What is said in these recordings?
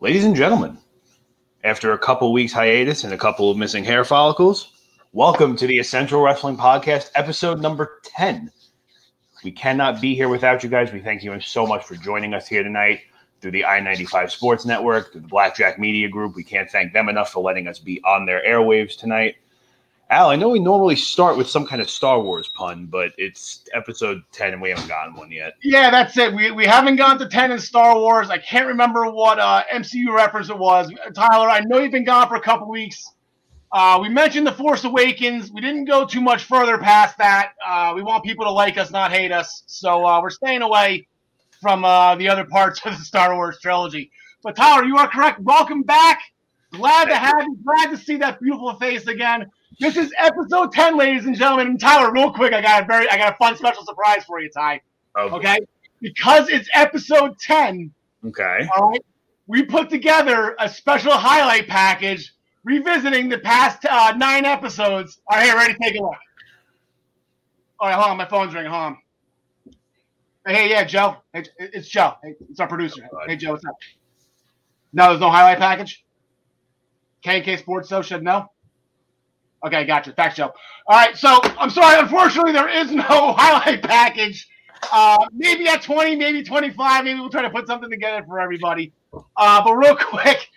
Ladies and gentlemen, after a couple weeks hiatus and a couple of missing hair follicles, welcome to the Essential Wrestling Podcast, episode number 10. We cannot be here without you guys. We thank you so much for joining us here tonight through the I 95 Sports Network, through the Blackjack Media Group. We can't thank them enough for letting us be on their airwaves tonight. Al, I know we normally start with some kind of Star Wars pun, but it's episode 10 and we haven't gotten one yet. Yeah, that's it. We, we haven't gone to 10 in Star Wars. I can't remember what uh, MCU reference it was. Tyler, I know you've been gone for a couple weeks. Uh, we mentioned The Force Awakens. We didn't go too much further past that. Uh, we want people to like us, not hate us. So uh, we're staying away from uh, the other parts of the Star Wars trilogy. But Tyler, you are correct. Welcome back. Glad to have you. Glad to see that beautiful face again. This is episode 10, ladies and gentlemen. And Tyler, real quick, I got a very I got a fun special surprise for you, Ty. Okay. Okay? Because it's episode 10, Okay. all right, we put together a special highlight package revisiting the past uh, nine episodes. All right, here, ready? To take a look. All right, hold on. My phone's ringing. Hold on. Hey, hey, yeah, Joe. Hey, it's Joe. Hey, it's our producer. Hey, Joe, what's up? No, there's no highlight package? K&K Sports Show should know? Okay, gotcha. Thanks, Joe. All right, so I'm sorry. Unfortunately, there is no highlight package. Uh, maybe at 20, maybe 25. Maybe we'll try to put something together for everybody. Uh, but real quick,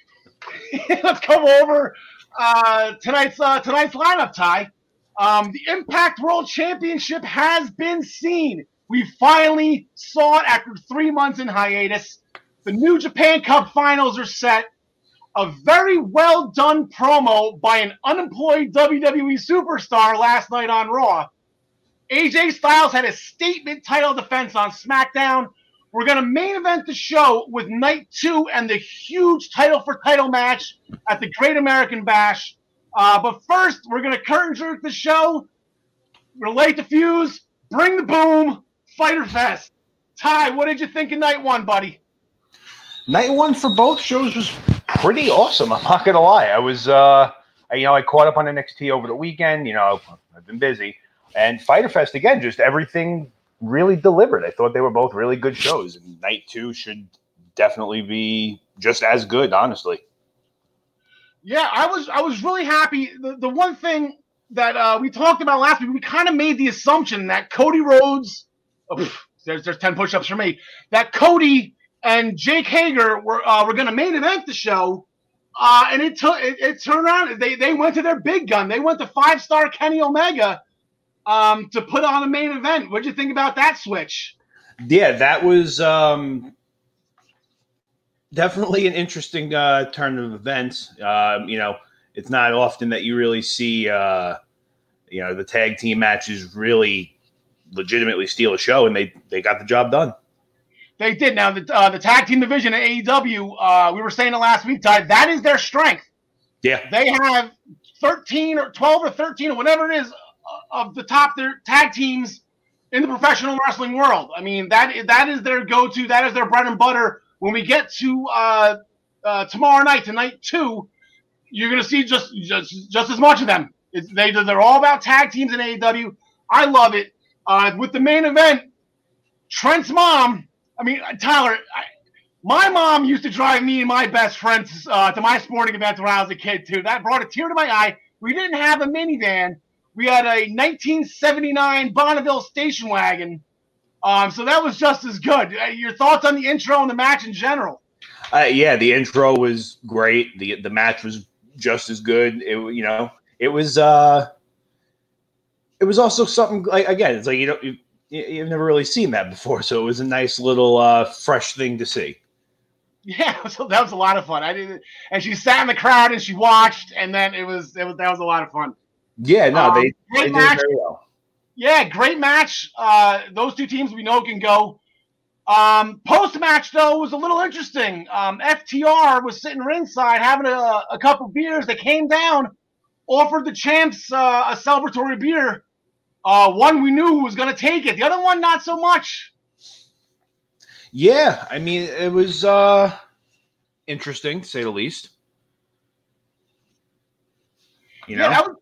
let's come over uh, tonight's uh, tonight's lineup. Ty, um, the Impact World Championship has been seen. We finally saw it after three months in hiatus. The New Japan Cup Finals are set. A very well done promo by an unemployed WWE superstar last night on Raw. AJ Styles had a statement title defense on SmackDown. We're going to main event the show with night two and the huge title for title match at the Great American Bash. Uh, but first, we're going to curtain jerk the show, relate the fuse, bring the boom, Fyter Fest. Ty, what did you think of night one, buddy? Night one for both shows was pretty awesome. I'm not gonna lie. I was, uh, I- you know, I caught up on NXT over the weekend. You know, I've been busy, and Fyter Fest again, just everything really delivered. I thought they were both really good shows, and night two should definitely be just as good, honestly. Yeah, I was I was really happy. The, the one thing that uh, we talked about last week, we kind of made the assumption that Cody Rhodes, oh, there's there's ten push-ups for me, that Cody and Jake Hager were uh, were going to main event the show, uh, and it took it, it turned around. They they went to their big gun. They went to five star Kenny Omega um, to put on a main event. What'd you think about that switch? Yeah, that was um, definitely an interesting uh, turn of events. Um, you know, it's not often that you really see, uh, you know, the tag team matches really legitimately steal a show, and they they got the job done. They did. Now the uh, the tag team division at AEW, uh, we were saying it last week, Ty, that is their strength. Yeah, They have 13 or 12 or 13 or whatever it is uh, of the top their tag teams in the professional wrestling world. I mean, that that is their go-to. That is their bread and butter. When we get to uh, uh, tomorrow night, tonight two, you're gonna see just just just as much of them. It's, they they're all about tag teams in AEW. I love it. Uh, with the main event, Trent's mom. I mean, Tyler. I, my mom used to drive me and my best friends uh, to my sporting events when I was a kid too. That brought a tear to my eye. We didn't have a minivan. We had a 1979 Bonneville station wagon. Um, so that was just as good. Uh, Your thoughts on the intro and the match in general? uh, yeah. The intro was great. the The match was just as good. It you know it was uh, it was also something like again. It's like you don't you, you've never really seen that before, so it was a nice little uh, fresh thing to see. Yeah, so that was a lot of fun. I didn't, and she sat in the crowd and she watched, and then it was it was that was a lot of fun. Yeah, no, Um, they, they great did match. very well. Yeah, great match. Uh, those two teams we know can go. Um, Post match though was a little interesting. Um, FTR was sitting ringside having a, a couple beers. They came down, offered the champs uh, a celebratory beer. Uh, one we knew was going to take it. The other one not so much. Yeah, I mean it was uh, interesting to say the least. You know, Yeah, that was,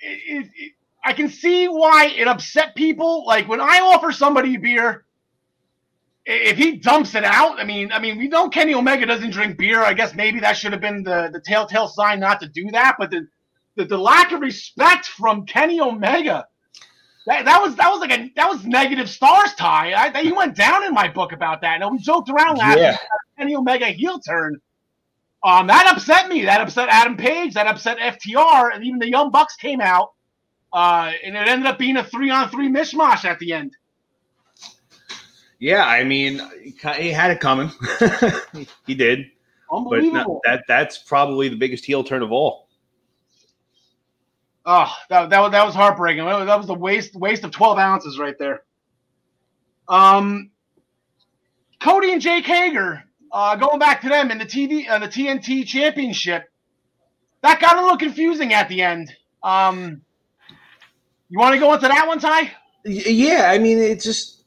it, it, it, I can see why it upset people. Like when I offer somebody a beer, if he dumps it out, I mean, I mean, we know Kenny Omega doesn't drink beer. I guess maybe that should have been the the telltale sign not to do that. But the the, the lack of respect from Kenny Omega, that, that was that was like a that was negative stars tie. I, he went down in my book about that. And we joked around last Yeah. Kenny Omega heel turn. Um, that upset me. That upset Adam Page. That upset FTR, and even the Young Bucks came out. Uh, and it ended up being a three on three mishmash at the end. Yeah, I mean, he had it coming. he did, but Unbelievable. that that's probably the biggest heel turn of all. Oh, that, that, was- that was heartbreaking. That was, the waste waste of 12 ounces right there. Um, Cody and Jake Hager, uh, going back to them in the TV uh, the TNT Championship, that got a little confusing at the end. Um, you want to go into that one, Ty? Yeah, I mean, it just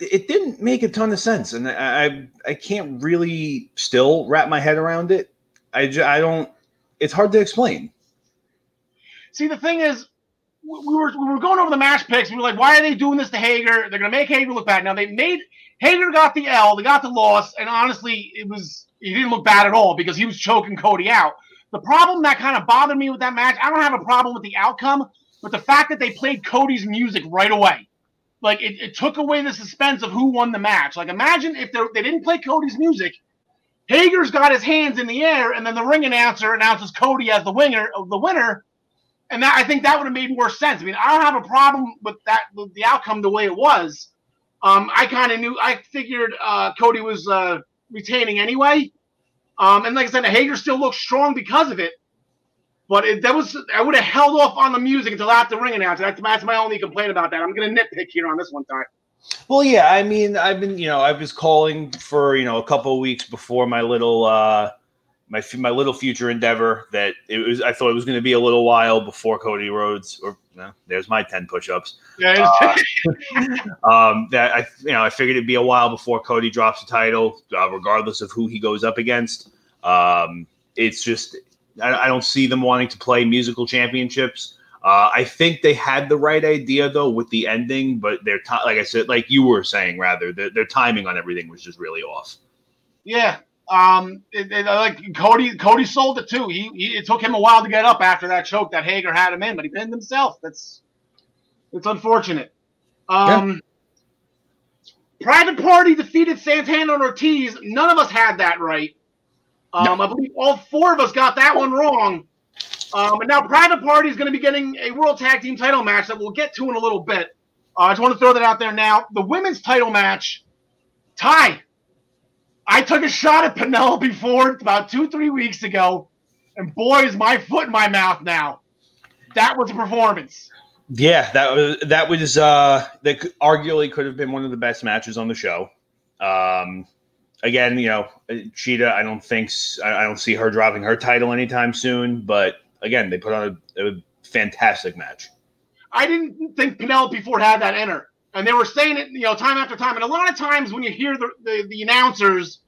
it didn't make a ton of sense, and I I, I can't really still wrap my head around it. I I don't. It's hard to explain. See, the thing is, we we were we were going over the match picks. We were like, why are they doing this to Hager? They're gonna make Hager look bad. Now they made Hager got the L, they got the loss, and honestly, it was he didn't look bad at all because he was choking Cody out. The problem that kind of bothered me with that match, I don't have a problem with the outcome, but the fact that they played Cody's music right away. Like it, it took away the suspense of who won the match. Like imagine if they they didn't play Cody's music, Hager's got his hands in the air, and then the ring announcer announces Cody as the winner of the winner. And that I think that would have made more sense. I mean, I don't have a problem with that the outcome the way it was. Um, I kind of knew I figured uh, Cody was uh, retaining anyway. Um, and like I said, Hager still looks strong because of it. But it, that was I would have held off on the music until after the ring announcer. That's, that's my only complaint about that. I'm gonna nitpick here on this one time. Well, yeah, I mean, I've been, you know, I was calling for, you know, a couple weeks before my little, uh, my my little future endeavor that it was. I thought it was going to be a little while before Cody Rhodes, or no, there's my ten push-ups. Yeah, Um, that I, you know, I figured it'd be a while before Cody drops the title, uh, regardless of who he goes up against. Um, it's just I, I don't see them wanting to play musical championships. Uh, I think they had the right idea though with the ending, but their time, like I said, like you were saying, rather their, their timing on everything was just really off. Yeah. Um, it, it, like Cody, Cody sold it too. He, he, it took him a while to get up after that choke that Hager had him in, but he pinned himself. That's, it's unfortunate. Um, Private Party defeated Santana and Ortiz. None of us had that right. Um, I believe all four of us got that one wrong. Um, and now Private Party is going to be getting a World Tag Team title match that we'll get to in a little bit. Uh, I just want to throw that out there now. The women's title match, Ty. I took a shot at Penelope Ford about two, three weeks ago, and boy, is my foot in my mouth now. That was a performance. Yeah, that was that was uh that could- arguably could have been one of the best matches on the show. Um, again, you know, Shida, I don't think I don't see her dropping her title anytime soon. But again, they put on a, a fantastic match. I didn't think Penelope Ford had that in her. And they were saying it, you know, time after time. And a lot of times when you hear the, the, the announcers,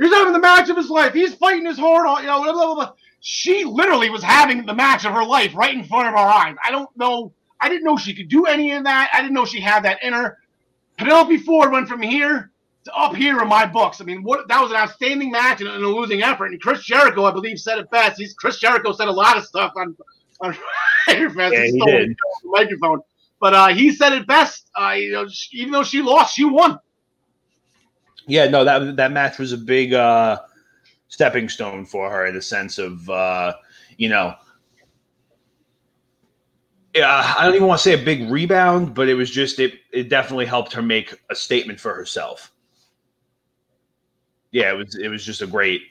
he's having the match of his life. He's fighting his heart you know, blah, blah, blah. She literally was having the match of her life right in front of our eyes. I don't know. I didn't know she could do any of that. I didn't know she had that in her. Penelope Ford went from here to up here in my books. I mean, what that was an outstanding match and, and a losing effort. And Chris Jericho, I believe, said it best. He's Chris Jericho said a lot of stuff on on. Yeah, he stole did. the microphone. But uh, he said it best. Uh, you know, even though she lost, she won. Yeah, no, that that match was a big uh, stepping stone for her in the sense of uh, you know. Yeah, I don't even want to say a big rebound, but it was just it. It definitely helped her make a statement for herself. Yeah, it was. It was just a great,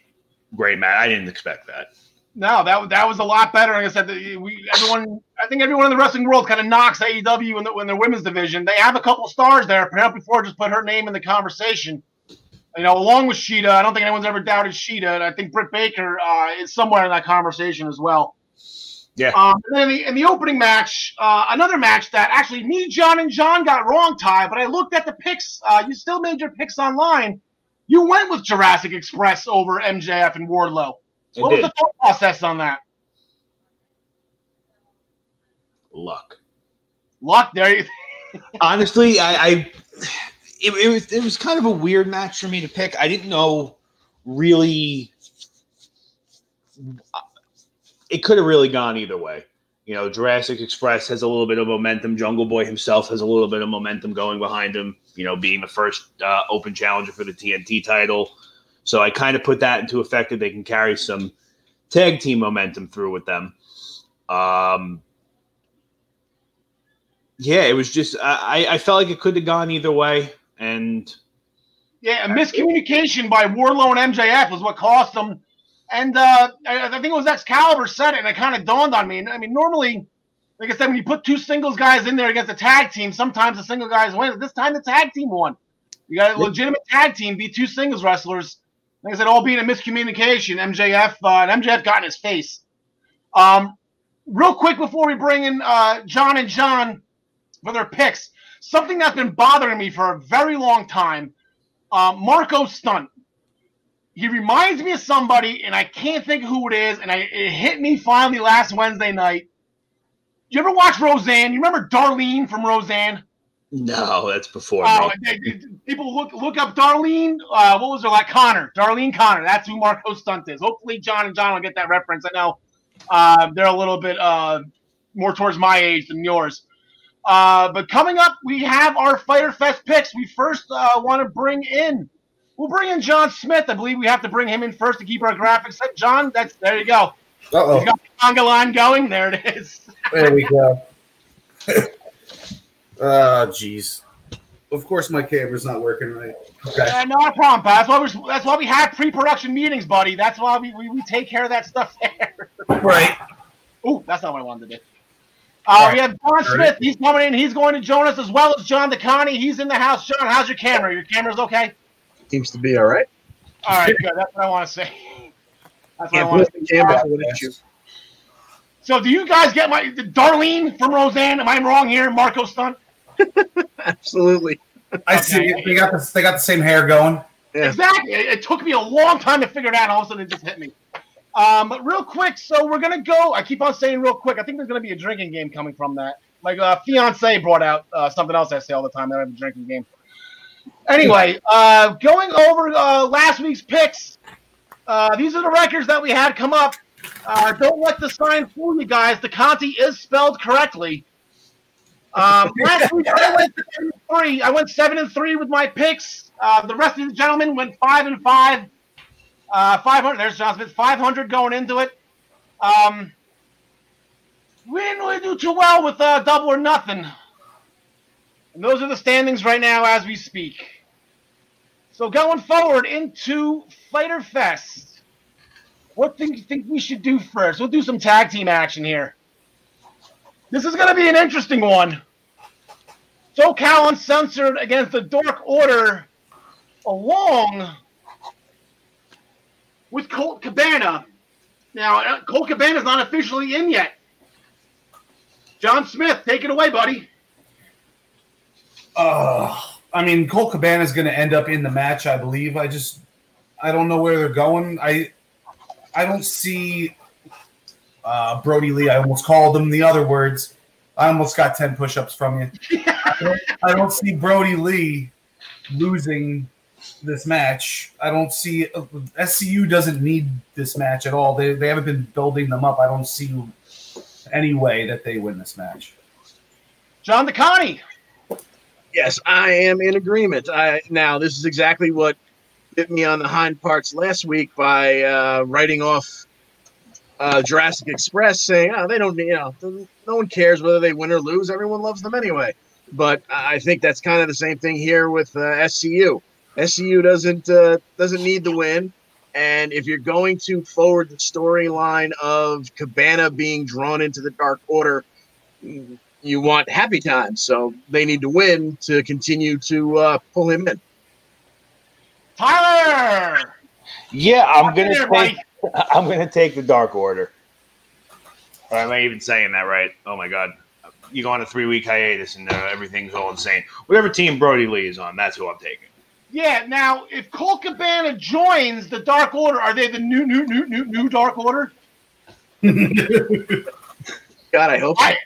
great match. I didn't expect that. No, that that was a lot better. Like I said, we everyone. I think everyone in the wrestling world kind of knocks AEW in, the, in their women's division. They have a couple stars there. Penelope Ford just put her name in the conversation. You know, along with Shida. I don't think anyone's ever doubted Shida, and I think Britt Baker uh, is somewhere in that conversation as well. Yeah. Um, and then in the, in the opening match, uh, another match that actually me, John, and John got wrong, Ty. But I looked at the picks. Uh, you still made your picks online. You went with Jurassic Express over MJF and Wardlow. What was the thought process on that? Luck. Luck, there you. Honestly, I, I it, it was it was kind of a weird match for me to pick. I didn't know really. It could have really gone either way. You know, Jurassic Express has a little bit of momentum. Jungle Boy himself has a little bit of momentum going behind him. You know, being the first uh, open challenger for the TNT title. So I kind of put that into effect that they can carry some tag team momentum through with them. Um, yeah, it was just I, I felt like it could have gone either way, and yeah, a miscommunication by Wardlow and MJF was what cost them. And uh, I, I think it was Excalibur said it, and it kind of dawned on me. I mean, normally, like I said, when you put two singles guys in there against a tag team, sometimes the single guys win. This time, the tag team won. You got a legitimate tag team beat two singles wrestlers. Like I said, all being a miscommunication. MJF uh, and MJF got in his face. Um, real quick before we bring in uh, John and John for their picks, something that's been bothering me for a very long time. Uh, Marko Stunt. He reminds me of somebody, and I can't think who it is. And I, it hit me finally last Wednesday night. You ever watch Roseanne? You remember Darlene from Roseanne? No, that's before. Oh, people look look up Darlene. Uh, what was her like? Conner, Darlene Conner. That's who Marko Stunt is. Hopefully, John and John will get that reference. I know uh, they're a little bit uh, more towards my age than yours. Uh, but coming up, we have our Fyter Fest picks. We first uh, want to bring in. We'll bring in John Smith. I believe we have to bring him in first to keep our graphics set. John, that's there you go. Uh-oh. He's got the conga line going. There it is. There we go. Ah, jeez. Of course, my camera's not working right. Okay. Uh, not a problem, pal. That's why we're, that's why we have pre-production meetings, buddy. That's why we, we, we take care of that stuff there. Right. Ooh, that's not what I wanted to do. Uh, We have John Smith. He's coming in. He's going to join us as well as John DeConti. He's in the house. John, how's your camera? Your camera's okay? Seems to be all right. All right, good. That's what I want to say. That's what I want to say. camera Uh, with an issue. So, do you guys get my Darlene from Roseanne? Am I wrong here? Marko Stunt? Absolutely. I see. it. They got the they got the same hair going. Yeah. Exactly. It, it took me a long time to figure it out. And all of a sudden, it just hit me. Um, but real quick, so we're gonna go. I keep on saying real quick. I think there's gonna be a drinking game coming from that. Like uh, fiance brought out uh, something else I say all the time. That I have a drinking game. Anyway, uh, going over uh, last week's picks. Uh, these are the records that we had come up. Uh, don't let the sign fool you guys. The Conti is spelled correctly. Um, last week I went seven and three. I went seven and three with my picks. Uh, the rest of the gentlemen went five and five. Uh, 500. There's John Smith. 500 going into it. Um, we didn't really do too well with uh, double or nothing. And those are the standings right now as we speak. So going forward into Fyter Fest, what do you think we should do first? We'll do some tag team action here. This is going to be an interesting one. SoCal Uncensored against the Dark Order, along with Colt Cabana. Now, uh, Colt Cabana's not officially in yet. John Smith, take it away, buddy. Uh, I mean, Colt Cabana is going to end up in the match, I believe. I just, I don't know where they're going. I, I don't see uh, Brodie Lee. I almost called him the other words. I almost got ten push-ups from you. I, don't, I don't see Brodie Lee losing this match. I don't see SCU doesn't need this match at all. They they haven't been building them up. I don't see any way that they win this match. John DeConti. Yes, I am in agreement. I now this is exactly what bit me on the hind parts last week by uh, writing off uh, Jurassic Express, saying, "Oh, they don't, you know, no one cares whether they win or lose. Everyone loves them anyway." But I think that's kind of the same thing here with uh, SCU. SCU doesn't uh, doesn't need the win, and if you're going to forward the storyline of Cabana being drawn into the Dark Order, you want happy times. So they need to win to continue to uh, pull him in. Tyler. Yeah, I'm gonna Here, take, buddy. I'm gonna take the Dark Order. Or am I even saying that right? Oh my god. You go on a three week hiatus and uh, everything's all insane. Whatever team Brodie Lee is on, that's who I'm taking. Yeah. Now, if Colt Cabana joins the Dark Order, are they the new, new, new, new, new Dark Order? God, I hope so. I,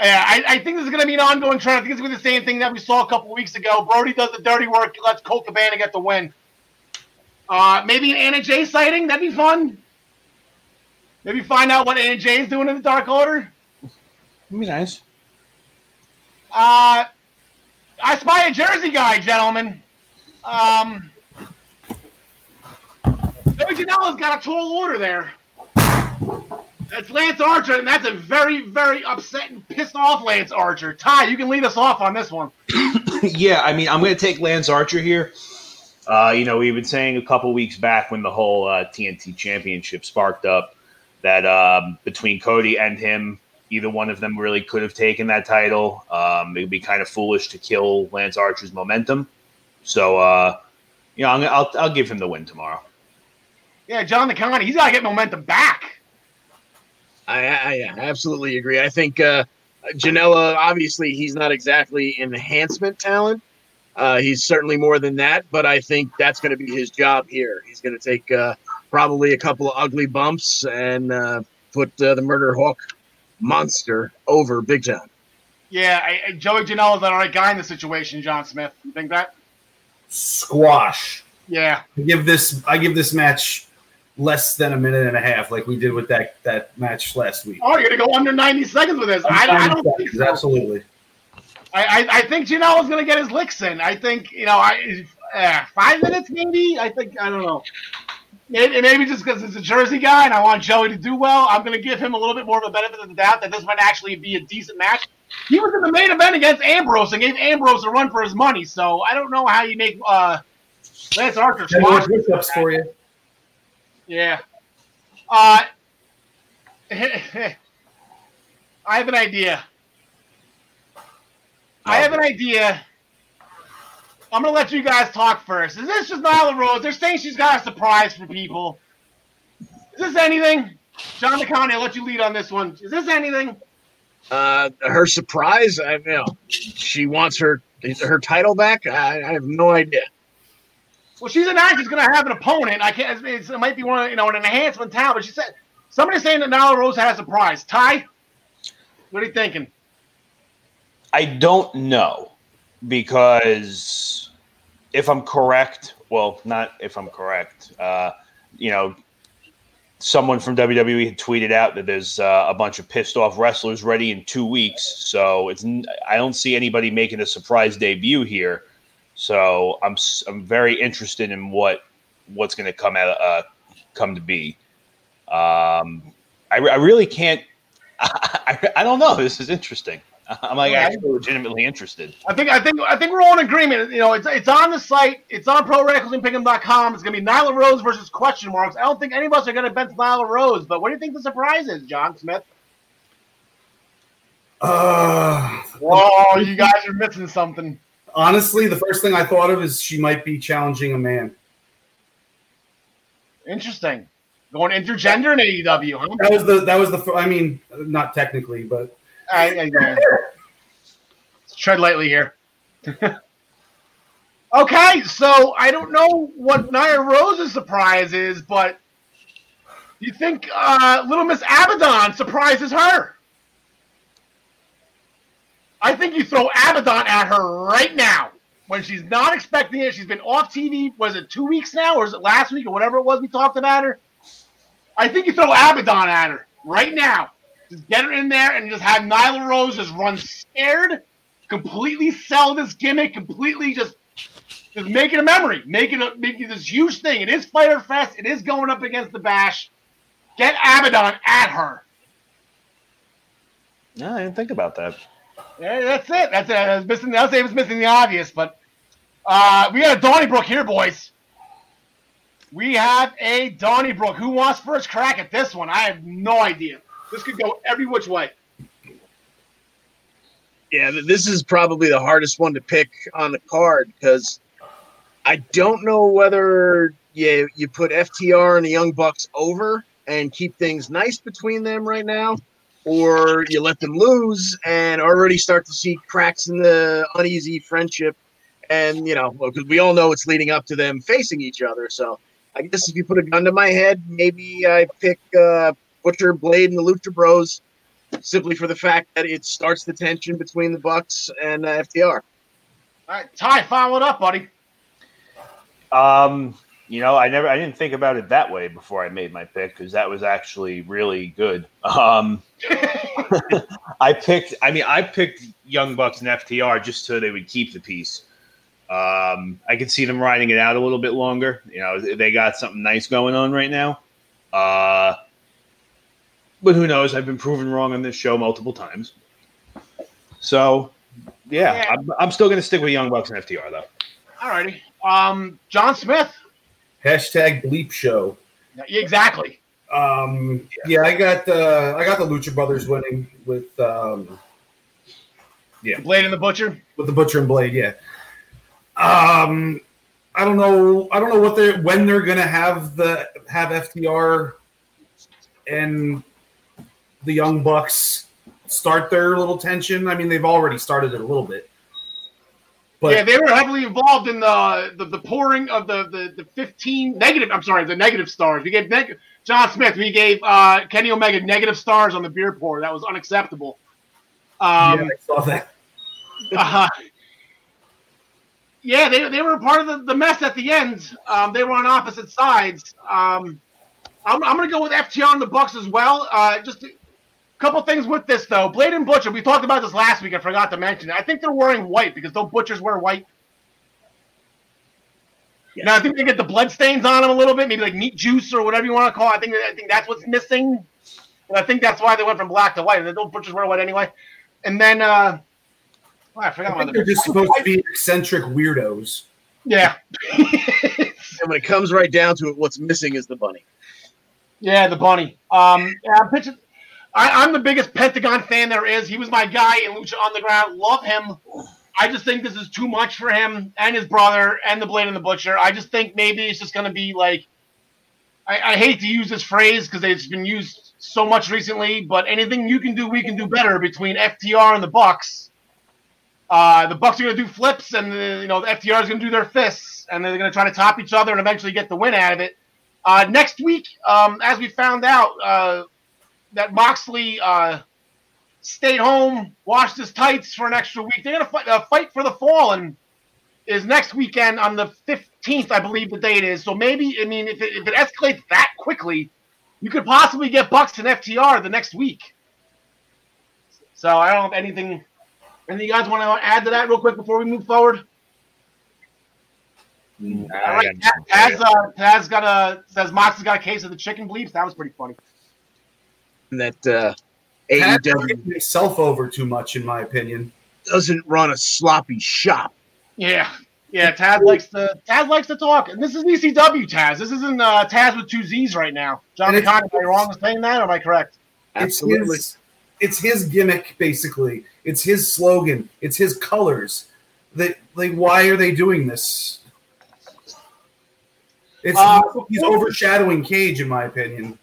Yeah, I, I think this is going to be an ongoing trend. I think it's going to be the same thing that we saw a couple weeks ago. Brodie does the dirty work, lets Colt Cabana get the win. Uh, maybe an Anna Jay sighting. That'd be fun. Maybe find out what Anna Jay is doing in the Dark Order. That'd be nice. Uh, I spy a Jersey guy, gentlemen. Um, Joey Janela's got a tall order there. That's Lance Archer, and that's a very, very upset and pissed off Lance Archer. Ty, you can lead us off on this one. yeah, I mean, I'm going to take Lance Archer here. Uh, you know, we've been saying a couple weeks back when the whole uh, TNT Championship sparked up that um, between Cody and him, either one of them really could have taken that title. Um, it would be kind of foolish to kill Lance Archer's momentum. So, uh, you know, i will I'll give him the win tomorrow. Yeah, John the he's got to get momentum back. I, I absolutely agree. I think uh, Janela, obviously, he's not exactly enhancement talent. Uh, he's certainly more than that, but I think that's going to be his job here. He's going to take uh, probably a couple of ugly bumps and uh, put uh, the Murder Hawk monster over big time. Yeah, I, I, Joey Janela's the right guy in the situation. John Smith, you think that? Squash. Yeah. I give this. I give this match less than a minute and a half, like we did with that that match last week. Oh, you're gonna go under 90 seconds with this? I, I, don't think so. Absolutely. I, I, I think Janela's gonna get his licks in. I think you know, I uh, five minutes maybe. I think I don't know. Maybe, maybe just because it's a Jersey guy and I want Joey to do well, I'm going to give him a little bit more of a benefit of the doubt that this might actually be a decent match. He was in the main event against Ambrose and gave Ambrose a run for his money, so I don't know how you make uh, Lance Archer squash. for you. Yeah. Uh, I have an idea. I have an idea. I'm gonna let you guys talk first. Is this just Nyla Rose? They're saying she's got a surprise for people. Is this anything? John DeConti, I'll let you lead on this one. Is this anything? Uh, her surprise, I you know she wants her her title back. I, I have no idea. Well, she's announced she's going to have an opponent. I can't. it might be one, you know, an enhancement talent. But she said somebody's saying that Nyla Rose has a prize. Ty, what are you thinking? I don't know because if I'm correct, well, not if I'm correct. Uh, you know, someone from WWE had tweeted out that there's uh, a bunch of pissed off wrestlers ready in two weeks. So it's I don't see anybody making a surprise debut here. So I'm I'm very interested in what what's going to come out uh, come to be. Um, I, I really can't. I, I don't know. This is interesting. I'm like actually legitimately interested. I think I think I think we're all in agreement. You know, it's it's on the site. It's on ProWrestlingPick'em.com. It's gonna be Nyla Rose versus question marks. I don't think any of us are gonna bet Nyla Rose. But what do you think the surprise is, John Smith? Uh, Whoa, you guys are missing something honestly, the first thing I thought of is she might be challenging a man. Interesting. Going intergender in AEW, huh? That was the that was the I mean, not technically, but I, I tread lightly here. okay, so I don't know what Nyla Rose's surprise is, but you think uh, Little Miss Abaddon surprises her? I think you throw Abaddon at her right now when she's not expecting it. She's been off TV. Was it two weeks now, or is it last week, or whatever it was we talked about her? I think you throw Abaddon at her right now. Just get her in there and just have Nyla Rose just run scared, completely sell this gimmick, completely just just make it a memory, make it a make it this huge thing. It is Fyter Fest. It is going up against the Bash. Get Abaddon at her. No, I didn't think about that. Yeah, that's it. That's it. I was missing. I was missing the obvious, but uh, we got a Donnybrook here, boys. We have a Donnybrook. Who wants first crack at this one? I have no idea. This could go every which way. Yeah, this is probably the hardest one to pick on the card because I don't know whether you you put FTR and the Young Bucks over and keep things nice between them right now, or you let them lose and already start to see cracks in the uneasy friendship. And, you know, because we all know it's leading up to them facing each other. So I guess if you put a gun to my head, maybe I pick uh, Butcher, Blade, and the Lucha Bros simply for the fact that it starts the tension between the Bucks and uh, FTR. All right, Ty, follow it up, buddy. Um, you know, I never, I didn't think about it that way before I made my pick because that was actually really good. Um, I picked, I mean, I picked Young Bucks and FTR just so they would keep the peace. Um, I could see them riding it out a little bit longer. You know, they got something nice going on right now. Uh, but who knows? I've been proven wrong on this show multiple times. So, yeah, Yeah. I'm, I'm still going to stick with Young Bucks and FTR though. All righty. Um, John Smith. Hashtag bleep show. Exactly. Um, yeah, I got the I got the Lucha Brothers winning with um, Yeah Blade and the Butcher. with the Butcher and Blade. Yeah. Um, I don't know. I don't know what they are when they're gonna have the have FTR and the Young Bucks start their little tension. I mean, they've already started it a little bit. But yeah, they were heavily involved in the the, the pouring of the, the the 15 negative. I'm sorry, the negative stars. We gave neg- John Smith. We gave uh, Kenny Omega negative stars on the beer pour. That was unacceptable. yeah, Um, I saw that. uh, yeah, they, they were part of the, the mess at the end. Um, they were on opposite sides. Um, I'm, I'm going to go with FTR and the Bucks as well. Uh, just a couple things with this though. Blade and Butcher. We talked about this last week. I forgot to mention. I think they're wearing white because those butchers wear white. Yeah. Now I think they get the blood stains on them a little bit, maybe like meat juice or whatever you want to call it. I think I think that's what's missing. And I think that's why they went from black to white. And those butchers wear white anyway. And then uh, oh, I forgot I about think they're just supposed to be eccentric weirdos. Yeah. And when it comes right down to it, what's missing is the bunny. yeah, the bunny. Um, yeah, I'm pitching. I, I'm the biggest Pentagon fan there is. He was my guy in Lucha Underground. Love him. I just think this is too much for him and his brother and the Blade and the Butcher. I just think maybe it's just going to be like. I, I hate to use this phrase because it's been used so much recently, but anything you can do, we can do better between FTR and the Bucks. Uh, the Bucks are going to do flips, and the, you know the FTR is going to do their fists, and they're going to try to top each other and eventually get the win out of it. Uh, next week, um, as we found out, uh, that Moxley uh, stayed home, washed his tights for an extra week. They're going to fight, uh, fight for the Fallen is next weekend on the 15th, I believe the date is. So maybe, I mean, if it, if it escalates that quickly, you could possibly get Bucks and FTR the next week. So I don't have anything. Anything you guys want to add to that real quick before we move forward? All right, Taz, uh, Taz got a says Moxley's got a case of the chicken bleeps. That was pretty funny. And that uh, Pat AEW giving himself over too much, in my opinion. doesn't run a sloppy shop. Yeah, yeah. Taz likes to Taz likes to talk, and this is ECW Taz. This isn't uh, Taz with two Z's right now. John And it's- DeConti, am I wrong in saying that, or am I correct? Absolutely. It's his, it's his gimmick, basically. It's his slogan. It's his colors. That like, why are they doing this? It's Uh, he's overshadowing Cage, in my opinion.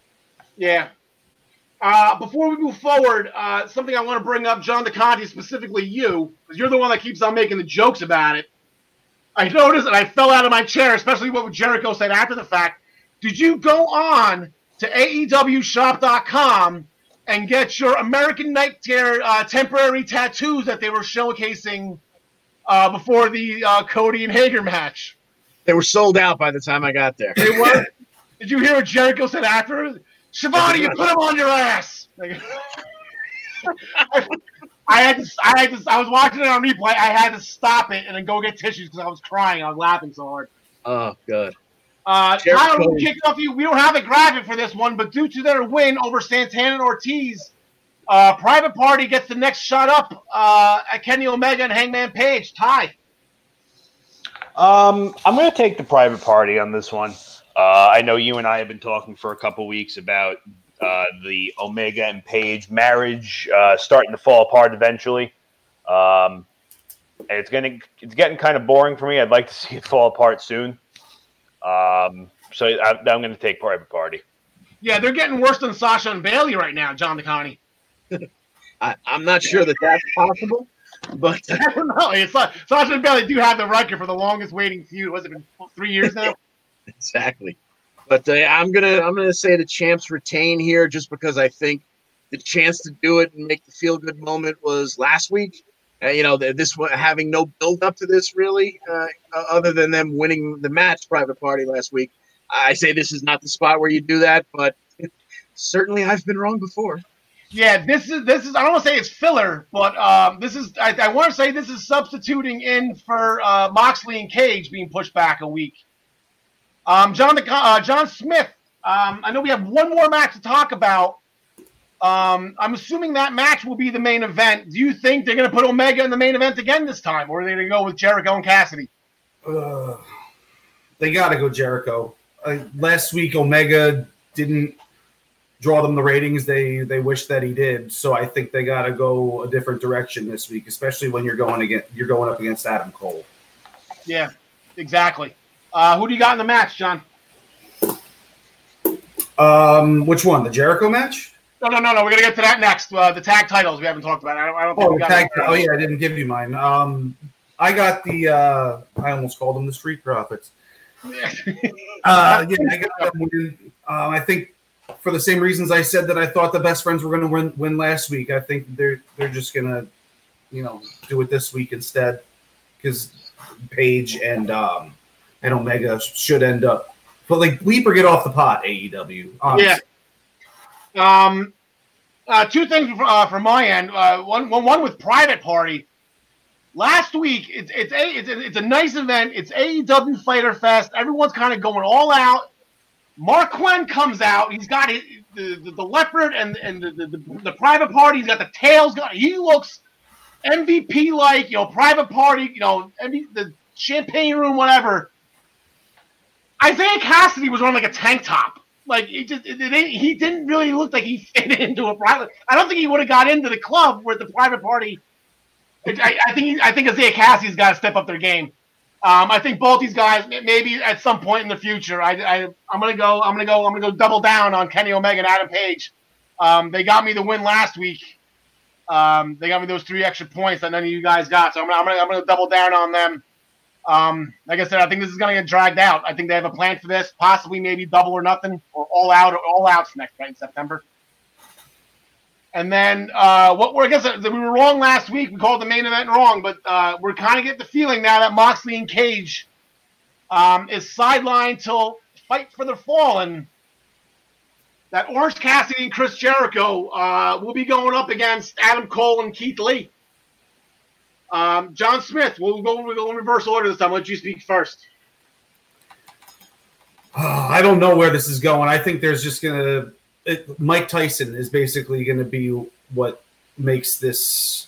Yeah. Uh, before we move forward, uh, something I want to bring up, John DeConti, specifically you, because you're the one that keeps on making the jokes about it. I noticed and I fell out of my chair, especially what Jericho said after the fact. Did you go on to AEWshop.com and get your American Nightmare uh, temporary tattoos that they were showcasing uh, before the uh, Cody and Hager match? They were sold out by the time I got there. They were. Did you hear what Jericho said after? Shivani, you put him on your ass. Like, I had to. I had to. I was watching it on replay. I had to stop it and then go get tissues because I was crying. I was laughing so hard. Oh, God. Uh, Jericho- Tyler, we'll kick off you. We don't have a graphic for this one, but due to their win over Santana and Ortiz, uh, Private Party gets the next shot up uh, at Kenny Omega and Hangman Page. Ty. Um, I'm going to take the private party on this one. Uh, I know you and I have been talking for a couple weeks about uh, the Omega and Page marriage uh, starting to fall apart eventually. Um, and it's getting it's getting kind of boring for me. I'd like to see it fall apart soon. Um, so I, I'm going to take private party. Yeah, they're getting worse than Sasha and Bailey right now, John DeConti. I, I'm not sure that that's possible, but I don't know. It's like Sasha and Bailey do have the record for the longest waiting feud. Was it been three years now? exactly. But uh, I'm gonna I'm gonna say the champs retain here just because I think the chance to do it and make the feel good moment was last week. Uh, you know, this having no build up to this really, uh, other than them winning the match private party last week. I say this is not the spot where you do that, but certainly I've been wrong before. Yeah, this is this is I don't want to say it's filler, but um, this is I, I want to say this is substituting in for uh, Moxley and Cage being pushed back a week. Um, John the uh, John Smith. Um, I know we have one more match to talk about. Um, I'm assuming that match will be the main event. Do you think they're going to put Omega in the main event again this time, or are they going to go with Jericho and Cassidy? Uh, they got to go Jericho. Uh, last week, Omega didn't draw them the ratings they they wish that he did. So I think they got to go a different direction this week, especially when you're going against you're going up against Adam Cole. Yeah, exactly. Uh, who do you got in the match, John? Um, which one? The Jericho match? No, no, no, no. We're gonna get to that next. Uh, the tag titles we haven't talked about. I don't. I don't oh, tag, oh yeah, I didn't give you mine. Um, I got the. Uh, I almost called them the Street Profits. uh, yeah, I got them. Um, I think for the same reasons I said that I thought the best friends were going to win win last week. I think they're they're just going to, you know, do it this week instead because Page and um and Omega should end up. But like leap or get off the pot, AEW. Honestly. Yeah. Um. Uh, two things uh, from my end. Uh, one, one, one with Private Party. Last week, it's it's a it's, it's a nice event. It's AEW Fyter Fest. Everyone's kind of going all out Marq Quen comes out. He's got the, the, the leopard and, and the, the, the, private party. He's got the tails. Got, he looks MVP like, you know, private party, you know, the champagne room, whatever. Isiah Kassidy was wearing like a tank top. Like he just it, it, he didn't really look like he fit into a private. I don't think he would have got into the club where the private party. I, I think I think Isiah Kassidy's got to step up their game. Um, I think both these guys, maybe at some point in the future, I, I am gonna go, I'm gonna go, I'm gonna go double down on Kenny Omega and Adam Page. Um, they got me the win last week. Um, they got me those three extra points that none of you guys got, so I'm gonna, I'm gonna, I'm gonna double down on them. Um, like I said, I think this is gonna get dragged out. I think they have a plan for this, possibly maybe double or nothing, or all out, or all outs next right in September. And then uh, what we're I guess uh, we were wrong last week. We called the main event wrong, but uh, we're kind of getting the feeling now that Moxley and Cage um, is sidelined till Fight for the Fallen. That Orange Cassidy and Chris Jericho uh, will be going up against Adam Cole and Keith Lee. Um, John Smith, we'll go, we'll go in reverse order this time. I'll let you speak first. I don't know where this is going. I think there's just going to Mike Tyson is basically going to be what makes this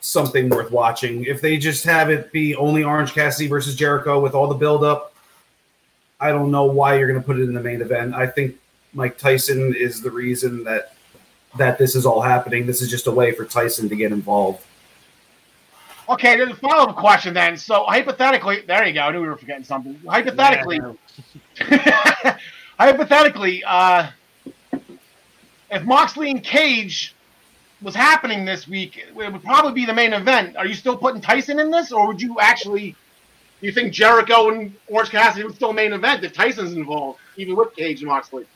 something worth watching. If they just have it be only Orange Cassidy versus Jericho with all the buildup, I don't know why you're going to put it in the main event. I think Mike Tyson is the reason that that this is all happening. This is just a way for Tyson to get involved. Okay, there's a follow-up question then. So hypothetically, there you go. I knew we were forgetting something. Hypothetically, yeah. hypothetically, uh, if Moxley and Cage was happening this week, it would probably be the main event. Are you still putting Tyson in this, or would you actually? Do you think Jericho and Orange Cassidy would still main event if Tyson's involved, even with Cage and Moxley?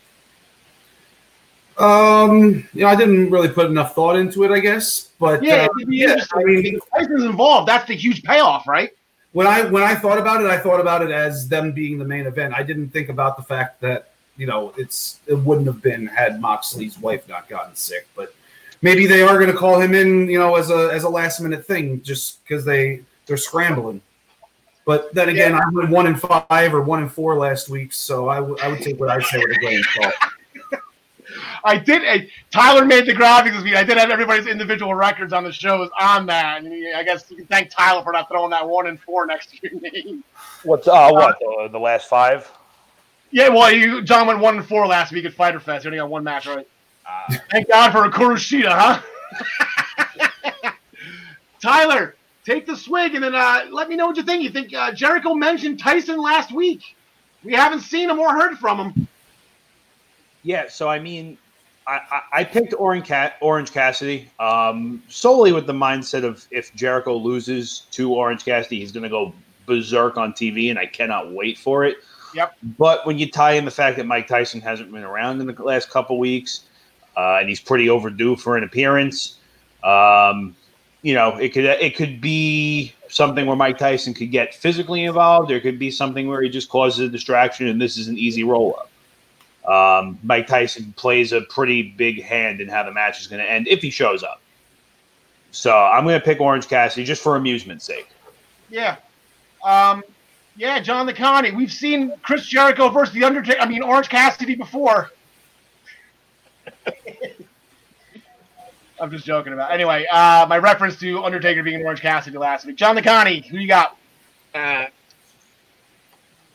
Um, you know, I didn't really put enough thought into it, I guess. But yeah, uh, yeah I mean, Tyson's involved. That's the huge payoff, right? When I when I thought about it, I thought about it as them being the main event. I didn't think about the fact that you know, it's it wouldn't have been had Moxley's wife not gotten sick. But maybe they are going to call him in, you know, as a as a last minute thing, just because they they're scrambling. But then again, yeah. I went one in five or one in four last week, so I, w- I would take what I say with a grain of salt. I did. Uh, Tyler made the graphics this week. I did have everybody's individual records on the shows on that. And I guess you can thank Tyler for not throwing that one and four next to your name. What's uh what uh, the last five? Yeah, well, you, John went one and four last week at Fyter Fest. You only got one match, right? Uh, Thank God for Hikaru Shida, huh? Tyler, take the swig and then uh, let me know what you think. You think uh, Jericho mentioned Tyson last week? We haven't seen him or heard from him. Yeah, so I mean, I, I, picked Orange, Cat, Orange Cassidy um, solely with the mindset of if Jericho loses to Orange Cassidy, he's going to go berserk on TV, and I cannot wait for it. Yep. But when you tie in the fact that Mike Tyson hasn't been around in the last couple weeks, uh, and he's pretty overdue for an appearance. Um, you know, it could it could be something where Mike Tyson could get physically involved. There could be something where he just causes a distraction, and this is an easy roll up. Um, Mike Tyson plays a pretty big hand in how the match is going to end if he shows up. So I'm going to pick Orange Cassidy just for amusement's sake. Yeah. Um, yeah, John DeConti. We've seen Chris Jericho versus The Undertaker. I mean, Orange Cassidy before. I'm just joking about. Anyway, uh, my reference to Undertaker being Orange Cassidy last week. John DeConti, who you got? Uh,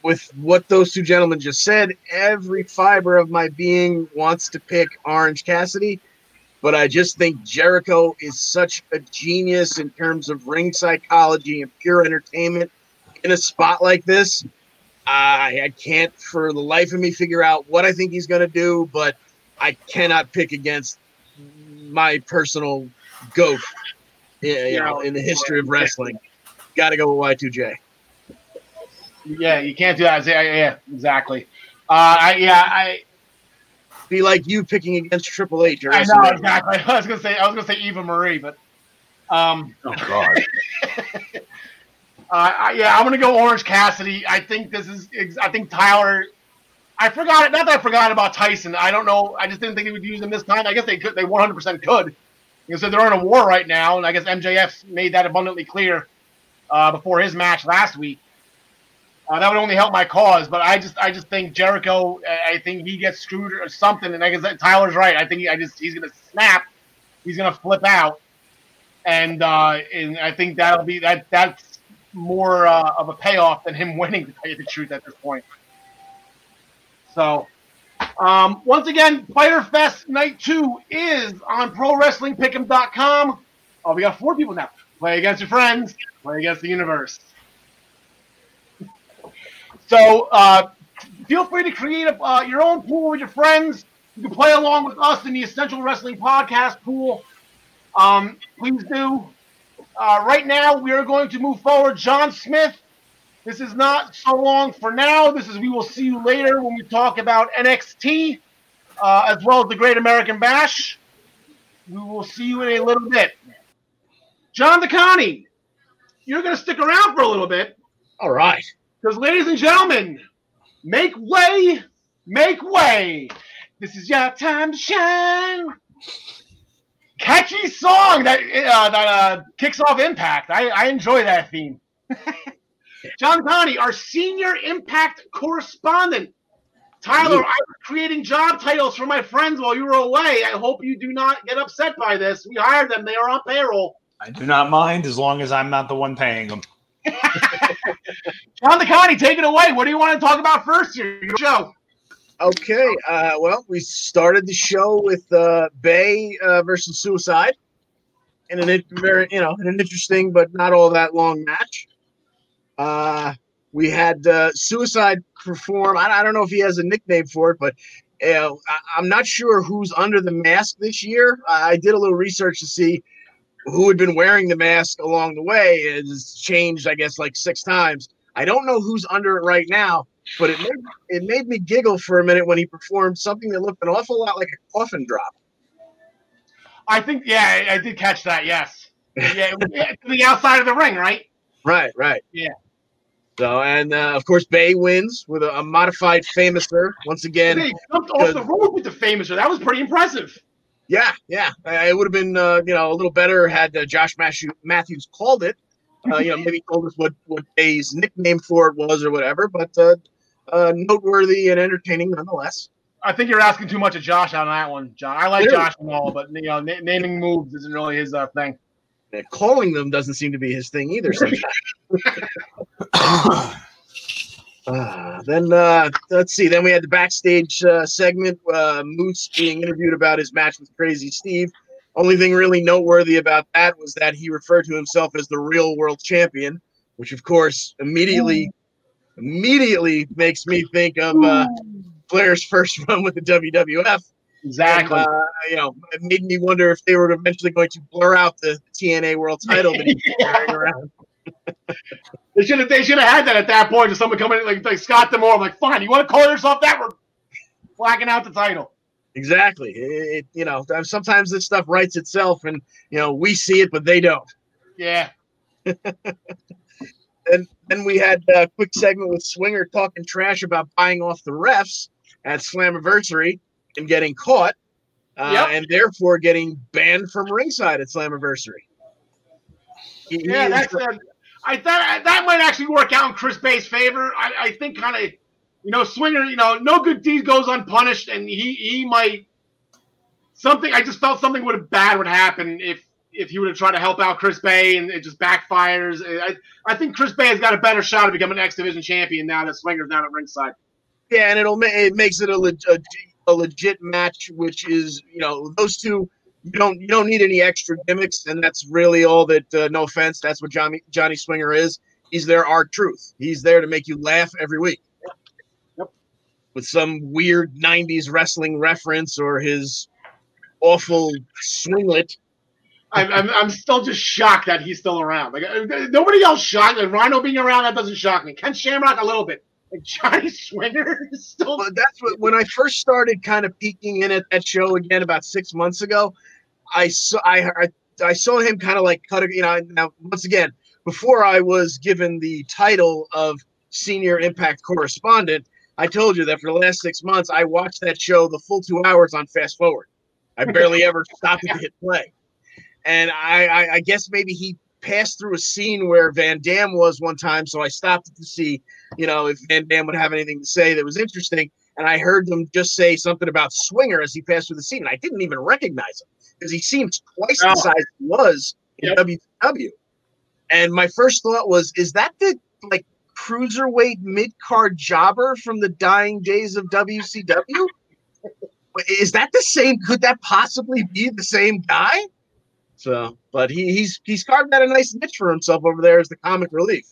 with what those two gentlemen just said, every fiber of my being wants to pick Orange Cassidy, but I just think Jericho is such a genius in terms of ring psychology and pure entertainment in a spot like this. I, I can't for the life of me figure out what I think he's going to do, but I cannot pick against my personal goat you know, in the history of wrestling. Got to go with Y2J. Yeah, you can't do that. Yeah, yeah exactly. Uh, I, yeah, I be like you picking against Triple H. I know exactly. I was gonna say I was gonna say Eva Marie, but um. Oh God. uh, I, yeah, I'm gonna go Orange Cassidy. I think this is. I think Tyler. I forgot it. Not that I forgot about Tyson. I don't know. I just didn't think he would use him this time. I guess they could. They 100 percent could. Because they're in a war right now, and I guess MJF made that abundantly clear uh, before his match last week. Uh, that would only help my cause, but I just I just think Jericho. I think he gets screwed or something, and I guess Tyler's right. I think he, I just he's gonna snap, he's gonna flip out, and uh, and I think that'll be that that's more uh, of a payoff than him winning. To tell you the truth, at this point. So, um, once again, Fyter Fest Night Two is on ProWrestlingPick'em.com. Oh, we got four people now. Play against your friends. Play against the universe. So uh, feel free to create a, uh, your own pool with your friends. You can play along with us in the Essential Wrestling Podcast pool. Um, please do. Uh, right now, we are going to move forward. John Smith, this is not so long for now. This is we will see you later when we talk about NXT uh, as well as the Great American Bash. We will see you in a little bit. John DeConti, you're going to stick around for a little bit. All right. Because, ladies and gentlemen, make way, make way. This is your time to shine. Catchy song that uh, that uh, kicks off Impact. I, I enjoy that theme. John Connie, our senior Impact correspondent. Tyler, I was creating job titles for my friends while you were away. I hope you do not get upset by this. We hired them; they are on payroll. I do not mind as long as I'm not the one paying them. John DeConti, take it away. What do you want to talk about first here? Your show. Okay. Uh, well, we started the show with uh, Bey uh, versus Suicide, in an very you know an interesting but not all that long match. Uh, we had uh, Suicide perform. I, I, don't know if he has a nickname for it, but uh, I, am not sure who's under the mask this year. I did a little research to see who had been wearing the mask along the way. Has changed, I guess, like six times. I don't know who's under it right now, but it made, it made me giggle for a minute when he performed something that looked an awful lot like a coffin drop. I think, yeah, I did catch that. Yes, yeah, to the outside of the ring, right? Right, right. Yeah. So, and uh, of course, Bey wins with a, a modified Famouser once again. He jumped off the rope with the Famouser. That was pretty impressive. Yeah, yeah. It would have been, uh, you know, a little better had uh, Josh Matthews called it. Uh, you know, maybe told us what what Bey's nickname for it was or whatever. But uh, uh, noteworthy and entertaining nonetheless. I think you're asking too much of Josh on that one, John. I like Josh and all, but you know, naming moves isn't really his uh, thing. Yeah, calling them doesn't seem to be his thing either. Uh, then uh, let's see. Then we had the backstage uh, segment. Uh, Moose being interviewed about his match with Crazy Steve. Only thing really noteworthy about that was that he referred to himself as the real world champion, which of course immediately immediately makes me think of uh, Flair's first run with the WWF. Exactly. And, uh, you know, it made me wonder if they were eventually going to blur out the TNA World Title that he's carrying around. They should have they should have had that at that point. If someone coming in like, like Scott D'Amore, I'm like, fine, you want to call yourself that? We're blacking out the title. Exactly. It, it- you know, sometimes this stuff writes itself, and you know we see it, but they don't. Yeah. And then we had a quick segment with Swinger talking trash about buying off the refs at Slammiversary and getting caught, uh, Yep. and therefore getting banned from ringside at Slammiversary. He- he Yeah, is- that's. Uh, I thought that might actually work out in Chris Bey's favor. I, I think kind of, you know, Swinger. You know, no good deed goes unpunished, and he he might something. I just felt something would have bad would happen if if he would have tried to help out Chris Bey, and it just backfires. I I think Chris Bey has got a better shot of becoming an X Division champion now that Swinger's not at ringside. yeah, and it'll it makes it a, a, a legit match, which is you know those two. You don't you don't need any extra gimmicks, and that's really all that. Uh, no offense, that's what Johnny Johnny Swinger is. He's there, our truth. He's there to make you laugh every week. Yep. With some weird '90s wrestling reference or his awful swinglet. I'm, I'm, I'm still just shocked that he's still around. Like uh, nobody else shocked. Like Rhino being around, that doesn't shock me. Ken Shamrock a little bit. Like Johnny Swinger is still. But that's what when I first started kind of peeking in at that show again about six months ago. I saw I I, I saw him kind of like cut. a- You know, now once again, before I was given the title of senior Impact correspondent, I told you that for the last six months I watched that show the full two hours on fast forward. I barely ever stopped it to hit play, and I, I I guess maybe he passed through a scene where Van Dam was one time, so I stopped to see you know, if Van Dam would have anything to say that was interesting. And I heard them just say something about Swinger as he passed through the scene. And I didn't even recognize him because he seems twice the Oh. size he was in Yep. WCW. And my first thought was, is that the like cruiserweight mid card jobber from the dying days of WCW? is that the same? Could that possibly be the same guy? So, but he, he's he's carved out a nice niche for himself over there as the comic relief.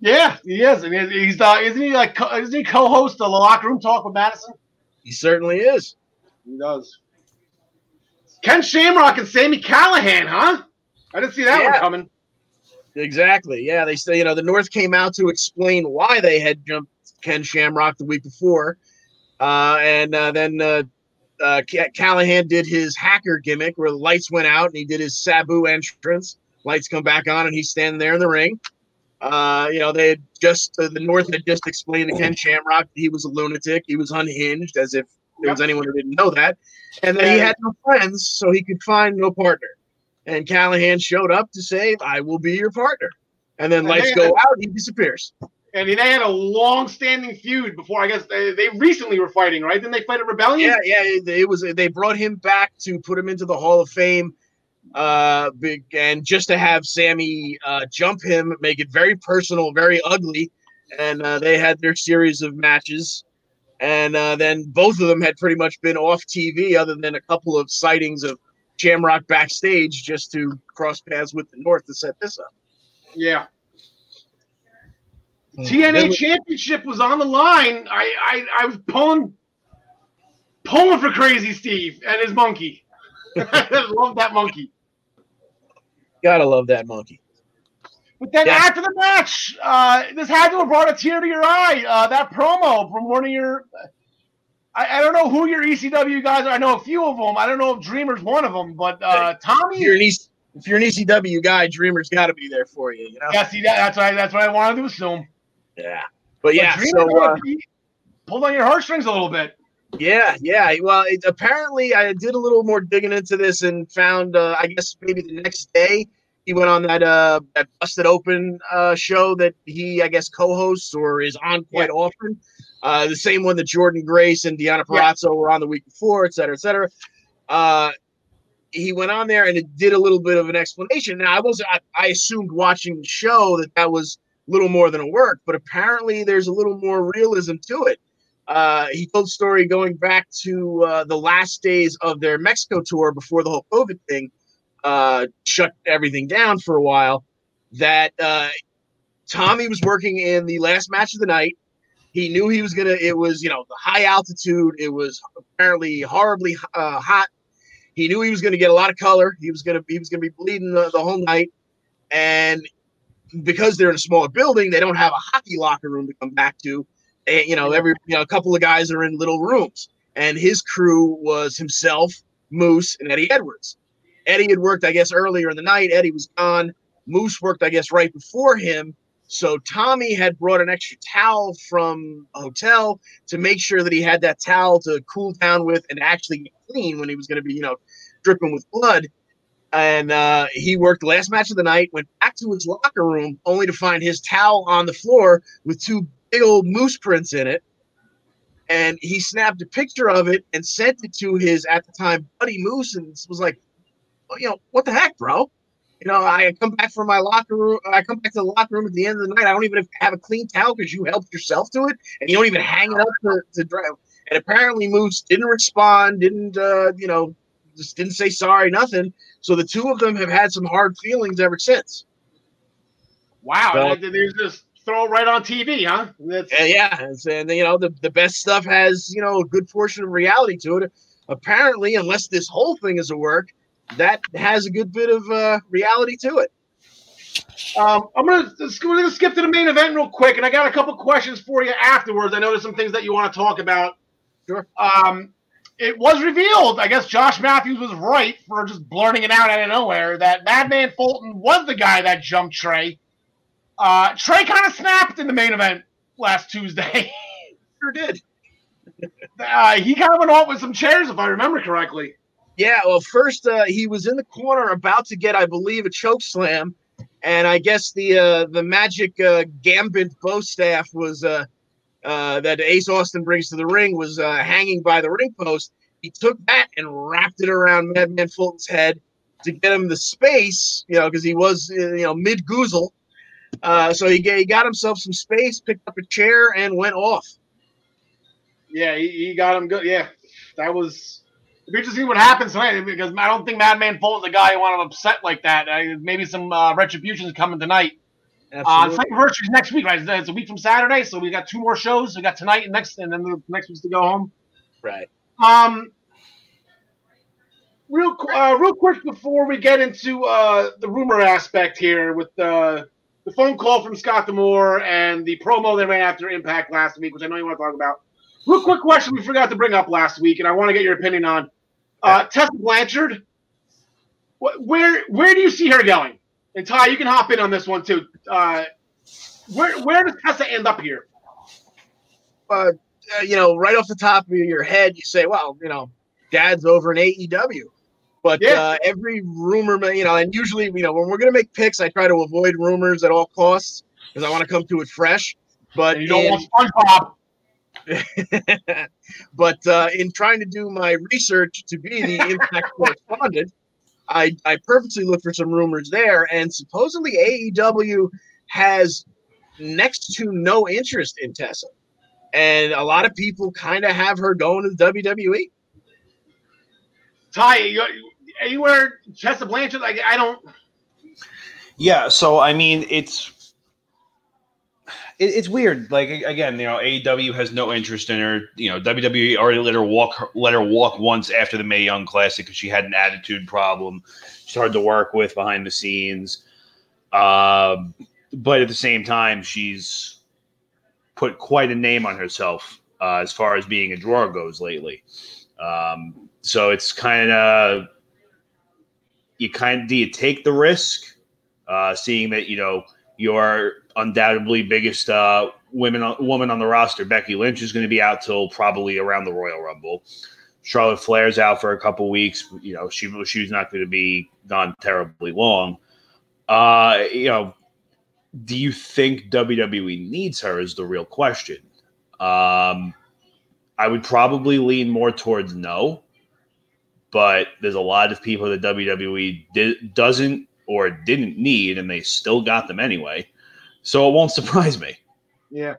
Yeah, he is. And he's- uh, isn't he like co- isn't he co-host of the locker room talk with Madison? He certainly is. He does. Ken Shamrock and Sami Callihan, huh? I didn't see that one coming. Exactly. Yeah, they say you know the North came out to explain why they had jumped Ken Shamrock the week before, uh, and uh, then uh, uh, Callihan did his hacker gimmick where the lights went out and he did his Sabu entrance. Lights come back on and he's standing there in the ring. Uh, you know they had just uh, the North had just explained to Ken Shamrock that he was a lunatic. He was unhinged, as if there was anyone who didn't know that, and that he had no friends, so he could find no partner. And Callihan showed up to say, "I will be your partner." And then And lights go had- out. He disappears. And they had a long-standing feud before. I guess they, they recently were fighting, right? Didn't they fight a Rebellion? Yeah, yeah. It, it was. They brought him back to put him into the Hall of Fame, uh, big, and just to have Sami uh, jump him, make it very personal, very ugly. And uh, they had their series of matches, and uh, then both of them had pretty much been off TV, other than a couple of sightings of Shamrock backstage, just to cross paths with the North to set this up. Yeah. Then TNA we- Championship was on the line. I, I I was pulling pulling for Crazy Steve and his monkey. I love that monkey. Gotta love that monkey. But then Yeah. after the match, uh, this had to have brought a tear to your eye. Uh, that promo from one of your. I, I don't know who your ECW guys are. I know a few of them. I don't know if Dreamer's one of them, but uh, If you're Tommy. an EC, if you're an ECW guy, Dreamer's got to be there for you. You know. Yeah, see that, that's what I, that's what I wanted to assume. Yeah. But yeah. But Dreamer So. Uh, pulled on your heartstrings a little bit. Yeah, yeah. Well, it, apparently, I did a little more digging into this and found, uh, I guess, maybe the next day he went on that uh, that busted open uh, show that he, I guess, co-hosts or is on quite often. Uh, the same one that Jordynne Grace and Deonna Yeah. Purrazzo were on the week before, et cetera, et cetera. Uh, he went on there and it did a little bit of an explanation. Now, I was, I, I assumed watching the show that that was little more than a work, but apparently there's a little more realism to it. Uh, he told the story going back to uh, the last days of their Mexico tour before the whole COVID thing uh, shut everything down for a while. That uh, Tommy was working in the last match of the night. He knew he was gonna. It was you know the high altitude. It was apparently horribly uh, hot. He knew he was to get a lot of color. He was gonna he was gonna be bleeding the, the whole night, and because they're in a smaller building, they don't have a hockey locker room to come back to. And, you know, every you know, a couple of guys are in little rooms, and his crew was himself, Moose, and Eddie Edwards. Eddie had worked, I guess, earlier in the night. Eddie was gone. Moose worked, I guess, right before him. So Tommy had brought an extra towel from a hotel to make sure that he had that towel to cool down with and actually clean when he was going to be, you know, dripping with blood. And uh, he worked the last match of the night, went back to his locker room only to find his towel on the floor with two big old moose prints in it. And he snapped a picture of it and sent it to his, at the time, buddy Moose and was like, you know, what the heck, bro? You know, I come back from my locker room. I come back to the locker room at the end of the night. I don't even have a clean towel because you helped yourself to it, and you don't even hang it up to, to dry. And apparently, Moose didn't respond. Didn't uh, you know? Just didn't say sorry, nothing. So the two of them have had some hard feelings ever since. Wow, Well- they, they just throw it right on TV, huh? That's, yeah, and, and you know the, the best stuff has you know a good portion of reality to it. Apparently, unless this whole thing is a work, that has a good bit of uh, reality to it. Um, I'm gonna we're gonna skip to the main event real quick, and I got a couple questions for you afterwards. I know there's some things that you want to talk about. Sure. Um, it was revealed. I guess Josh Matthews was right for just blurting it out out of nowhere that Madman Fulton was the guy that jumped Trey. Uh, Trey kind of snapped in the main event last Tuesday. Sure did. uh, he kind of went off with some chairs, if I remember correctly. Yeah, well, first uh, he was in the corner about to get, I believe, a choke slam, and I guess the uh, the magic uh, gambit bow staff was uh, uh, that Ace Austin brings to the ring was uh, hanging by the ring post. He took that and wrapped it around Madman Fulton's head to get him the space, you know, because he was uh, you know mid goozle. Uh, so he, he got himself some space, picked up a chair, and went off. Yeah, he, he got him good. Yeah, that was. It'd be interesting see what happens tonight because I don't think Madman Fulton's a guy who want to upset like that. Uh, maybe some uh, retribution is coming tonight. Uh, Absolutely. anniversary is next week, right? It's a week from Saturday, so we got two more shows. We got tonight and next, and then the next week's to go home. right. Um, real, uh, real quick before we get into uh, the rumor aspect here with uh, the phone call from Scott D'Amore and the promo they ran after Impact last week, which I know you want to talk about. Real quick question we forgot to bring up last week, and I want to get your opinion on uh, Tessa Blanchard. Wh- Where where do you see her going? And Ty, you can hop in on this one too. Uh, where where does Tessa end up here? uh, uh, you know, right off the top of your head, you say, well, you know, dad's over in AEW. But Yeah. uh, every rumor, you know, and usually, you know, when we're going to make picks, I try to avoid rumors at all costs because I want to come to it fresh. But And you don't in, want SpongeBob. but uh, in trying to do my research to be the impact correspondent, I, I purposely looked for some rumors there, and supposedly AEW has next to no interest in Tessa, and a lot of people kind of have her going to the. WWE. Ty, you, anywhere Tessa Blanchard? Like I don't. Yeah, so I mean, it's it, it's weird. Like again, you know, AEW has no interest in her. You know, WWE already let her walk let her walk once after the Mae Young Classic because she had an attitude problem. She's hard to work with behind the scenes. Um, but at the same time, she's put quite a name on herself uh, as far as being a drawer goes lately. Um, so it's kind of you kind of do you take the risk, uh, seeing that you know your undoubtedly biggest uh, women woman on the roster, Becky Lynch, is going to be out till probably around the Royal Rumble. Charlotte Flair's out for a couple weeks. You know she she's not going to be gone terribly long. Uh, you know, do you think WWE needs her? Is the real question. Um, I would probably lean more towards no but there's a lot of people that WWE di- doesn't or didn't need, and they still got them anyway. So it won't surprise me. Yeah.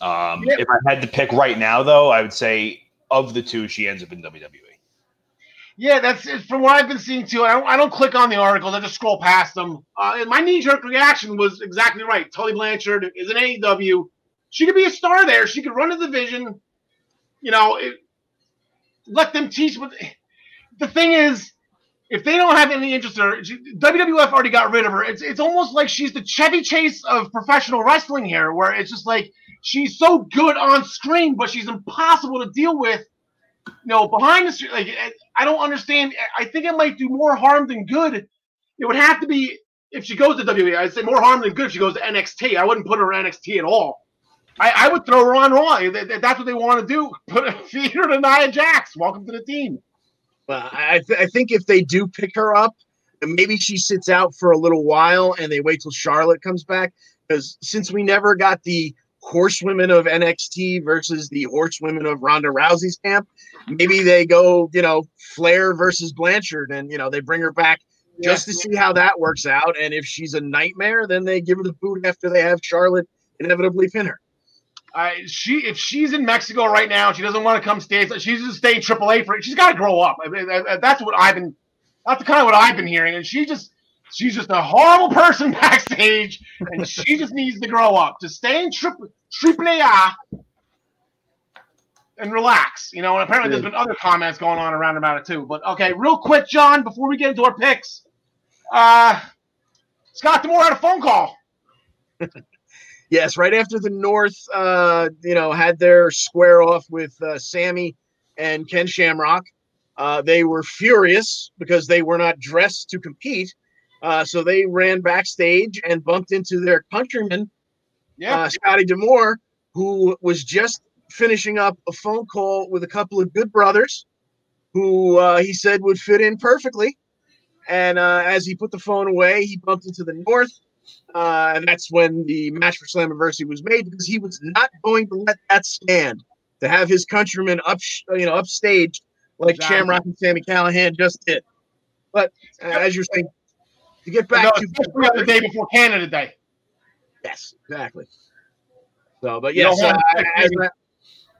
Um, Yeah. If I had to pick right now, though, I would say of the two, she ends up in. WWE. Yeah, that's it. from what I've been seeing too. I don't, I don't click on the articles. I just scroll past them. Uh, and my knee jerk reaction was exactly right. Tully Blanchard is an AEW. She could be a star there. She could run a division. You know, it, let them teach. But the thing is, if they don't have any interest in her, WWF already got rid of her. It's it's almost like she's the Chevy Chase of professional wrestling here, where it's just like she's so good on screen, but she's impossible to deal with you know, behind the screen, like I don't understand. I think it might do more harm than good. It would have to be if she goes to WWE. I'd say more harm than good if she goes to NXT. I wouldn't put her in NXT at all. I, I would throw her on Raw. That's what they want to do. Put feed her to Nia Jax. Welcome to the team. Well, I, th- I think if they do pick her up, maybe she sits out for a little while and they wait till Charlotte comes back. Because since we never got the horsewomen of NXT versus the horsewomen of Ronda Rousey's camp, maybe they go, you know, Flair versus Blanchard and, you know, they bring her back just to see how that works out. And if she's a nightmare, then they give her the boot after they have Charlotte inevitably pin her. Uh, she if she's in Mexico right now, she doesn't want to come stay. She's just staying AAA for it. She's got to grow up. I mean, that's what I've been. That's kind of what I've been hearing. And she just she's just a horrible person backstage, and she just needs to grow up. To stay in triple AAA and relax. You know, and apparently there's been other comments going on around about it too. But okay, real quick, John, before we get into our picks, uh, Scott D'Amore had a phone call. yes, right after the North, uh, you know, had their square off with uh, Sami and Ken Shamrock. Uh, they were furious because they were not dressed to compete. Uh, so they ran backstage and bumped into their countryman, yeah. uh, Scotty D'Amore, who was just finishing up a phone call with a couple of good brothers who uh, he said would fit in perfectly. And uh, as he put the phone away, he bumped into the North uh, and that's when the match for Slammiversary was made because he was not going to let that stand to have his countrymen up, you know, upstage like exactly. Shamrock and Sami Callihan just did. But uh, as you're saying, to get back no, to the day before Canada Day. Yes, exactly. So, but yes, uh, as,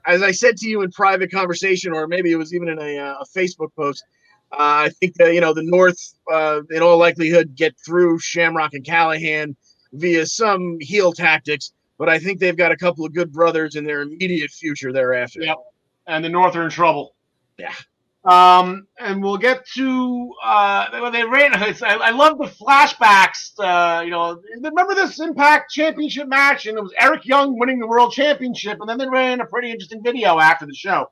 as, I said to you in private conversation, or maybe it was even in a, uh, a Facebook post, I think that you know the North, uh, in all likelihood, get through Shamrock and Callihan via some heel tactics, but I think they've got a couple of good brothers in their immediate future thereafter. Yep, and the North are in trouble. Yeah. Um, and we'll get to uh, when they ran. I, I love the flashbacks. Uh, you know, remember this Impact Championship match, and it was Eric Young winning the World Championship, and then they ran a pretty interesting video after the show.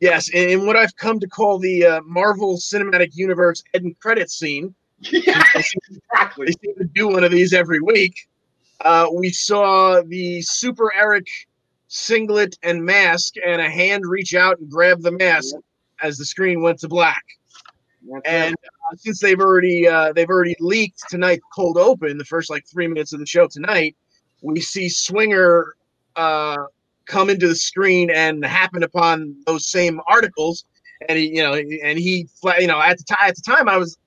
Yes, and what I've come to call the uh, Marvel Cinematic Universe end credit scene. Yeah, exactly. They seem to do one of these every week. Uh, we saw the Super Eric singlet and mask, and a hand reach out and grab the mask as the screen went to black. That's and uh, since they've already uh, they've already leaked tonight cold open the first like three minutes of the show tonight, we see Swinger uh, come into the screen and happen upon those same articles and he you know and he you know at the time at the time i was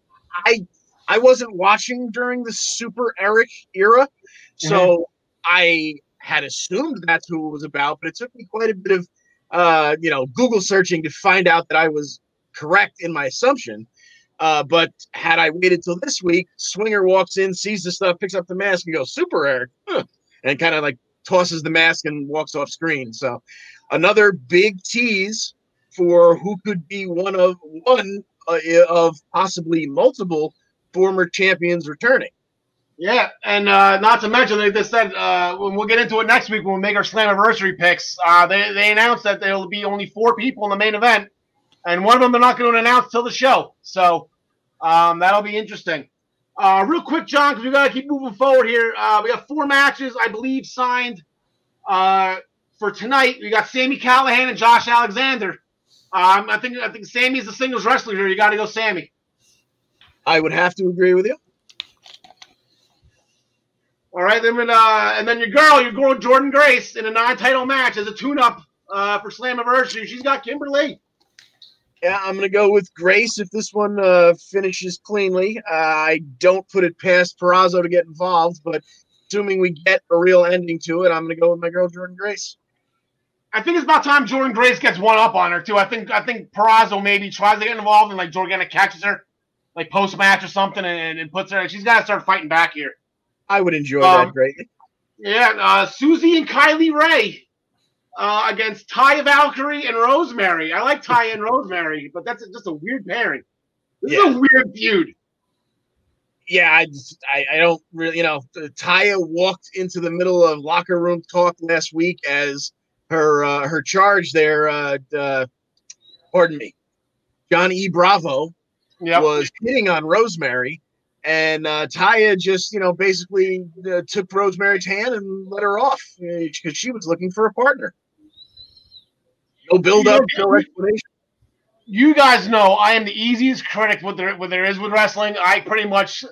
i i wasn't watching during the super eric era so mm-hmm. i had assumed that's who it was about but it took me quite a bit of uh you know google searching to find out that i was correct in my assumption uh, but had I waited till this week, Swinger walks in, sees the stuff, picks up the mask, and goes, "Super Eric," huh. and kind of like tosses the mask and walks off screen. So another big tease for who could be one of one uh, of possibly multiple former champions returning. Yeah, and uh, not to mention, they just said uh, when we'll get into it next week when we make our Slammiversary picks. Uh, they they announced that there will be only four people in the main event, and one of them they're not going to announce till the show. So um, that'll be interesting. Uh, real quick, John, because we got to keep moving forward here. Uh, we got four matches, I believe, signed uh, for tonight. We got Sami Callihan and Josh Alexander. Um, I think I think Sami's the singles wrestler here. You got to go, Sami. I would have to agree with you. All right, then uh, and then your girl, your girl Jordynne Grace, in a non-title match as a tune-up uh, for Slammiversary. She's got Kimber Lee. Yeah, I'm going to go with Grace if this one uh, finishes cleanly. Uh, I don't put it past Purrazzo to get involved, but assuming we get a real ending to it, I'm going to go with my girl Jordynne Grace. I think it's about time Jordynne Grace gets one up on her too. I think I think Purrazzo maybe tries to get involved and like Jordynne catches her, like post match or something, and, and puts her. She's got to start fighting back here. I would enjoy um, that greatly. Yeah, uh, Susie and Kylie Rae uh, against Taya Valkyrie and Rosemary. I like Taya and Rosemary, but that's just a weird pairing. This yeah. is a weird feud. Yeah, I just I, I don't really you know Taya walked into the middle of locker room talk last week as her uh, her charge there uh, uh, pardon me, John E. Bravo Yep. was hitting on Rosemary, and uh, Taya just, you know, basically uh, took Rosemary's hand and let her off because she was looking for a partner. No build up, no explanation. you guys know I am the easiest critic with there what there is with wrestling. I pretty much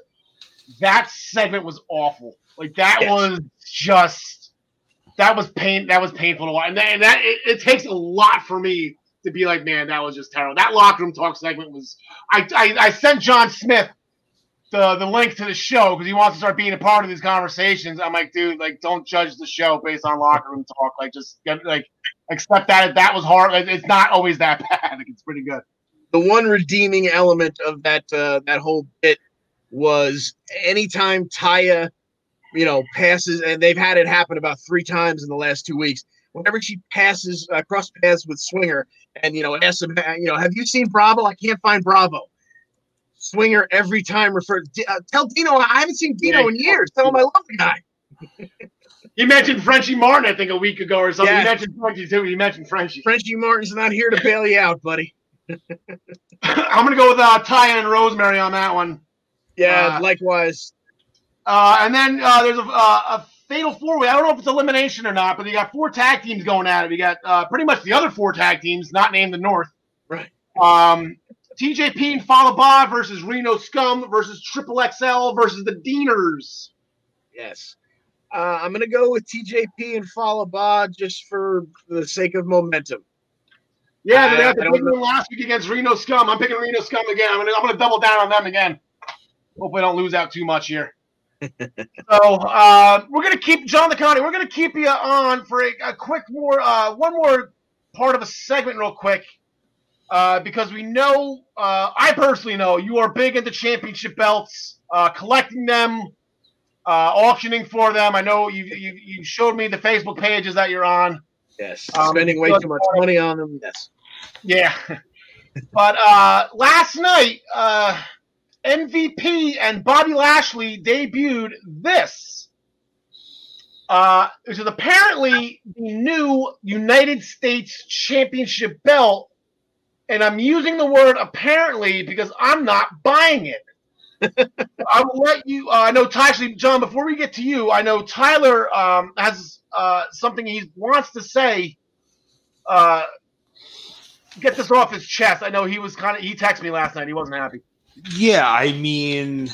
that segment was awful. Like that Yes. was just that was pain. That was painful to watch, and that, and that it, it takes a lot for me to be like, man, that was just terrible. That locker room talk segment was. I I, I sent John Smith the the link to the show because he wants to start being a part of these conversations. I'm like, dude, like, don't judge the show based on locker room talk. Like, just get like accept that that was hard. It's not always that bad. Like, it's pretty good. the one redeeming element of that uh, that whole bit was anytime Taya, you know, passes, and they've had it happen about three times in the last two weeks. Whenever she passes uh, cross paths with Swinger, and you know, asks him, you know, have you seen Bravo? I can't find Bravo. Swinger every time refers. Uh, tell Dino I haven't seen Dino Yeah. in years. Tell him I love the guy. He mentioned Frenchie Martin, I think, a week ago or something. Yeah. He mentioned Frenchie too. He mentioned Frenchie. Frenchie Martin's not here to bail you out, buddy. I'm gonna go with uh, Ty and Rosemary on that one. Yeah, Uh, likewise. Uh, and then uh, there's a, uh, a fatal four way. I don't know if it's elimination or not, but you got four tag teams going at it. You got uh, pretty much the other four tag teams, not named the North. Right. Um, TJP and Fallah Bahh versus Reno Scum versus Triple XL versus the Deaners. Yes. Uh, I'm going to go with TJP and Fallah Bahh just for the sake of momentum. Yeah, they I- had the I don't big know. last week against Reno Scum. I'm picking Reno Scum again. I'm gonna, I'm gonna double down on them again. Hope we don't lose out too much here. so uh, we're gonna keep John DeConti. We're gonna keep you on for a, a quick more, uh, one more part of a segment, real quick, uh, because we know, uh, I personally know you are big into championship belts, uh, collecting them, uh, auctioning for them. I know you you you showed me the Facebook pages that you're on. Yes. Um, Spending way too much money on them. Yes. Yeah. but uh last night, uh MVP and Bobby Lashley debuted this. Uh which is apparently the new United States Championship belt. And I'm using the word apparently because I'm not buying it. I will let you. Uh, I know, Ty- actually, John. Before we get to you, I know Tyler um, has uh, something he wants to say. Uh, get this off his chest. I know he was kind of. He texted me last night. He wasn't happy. Yeah, I mean,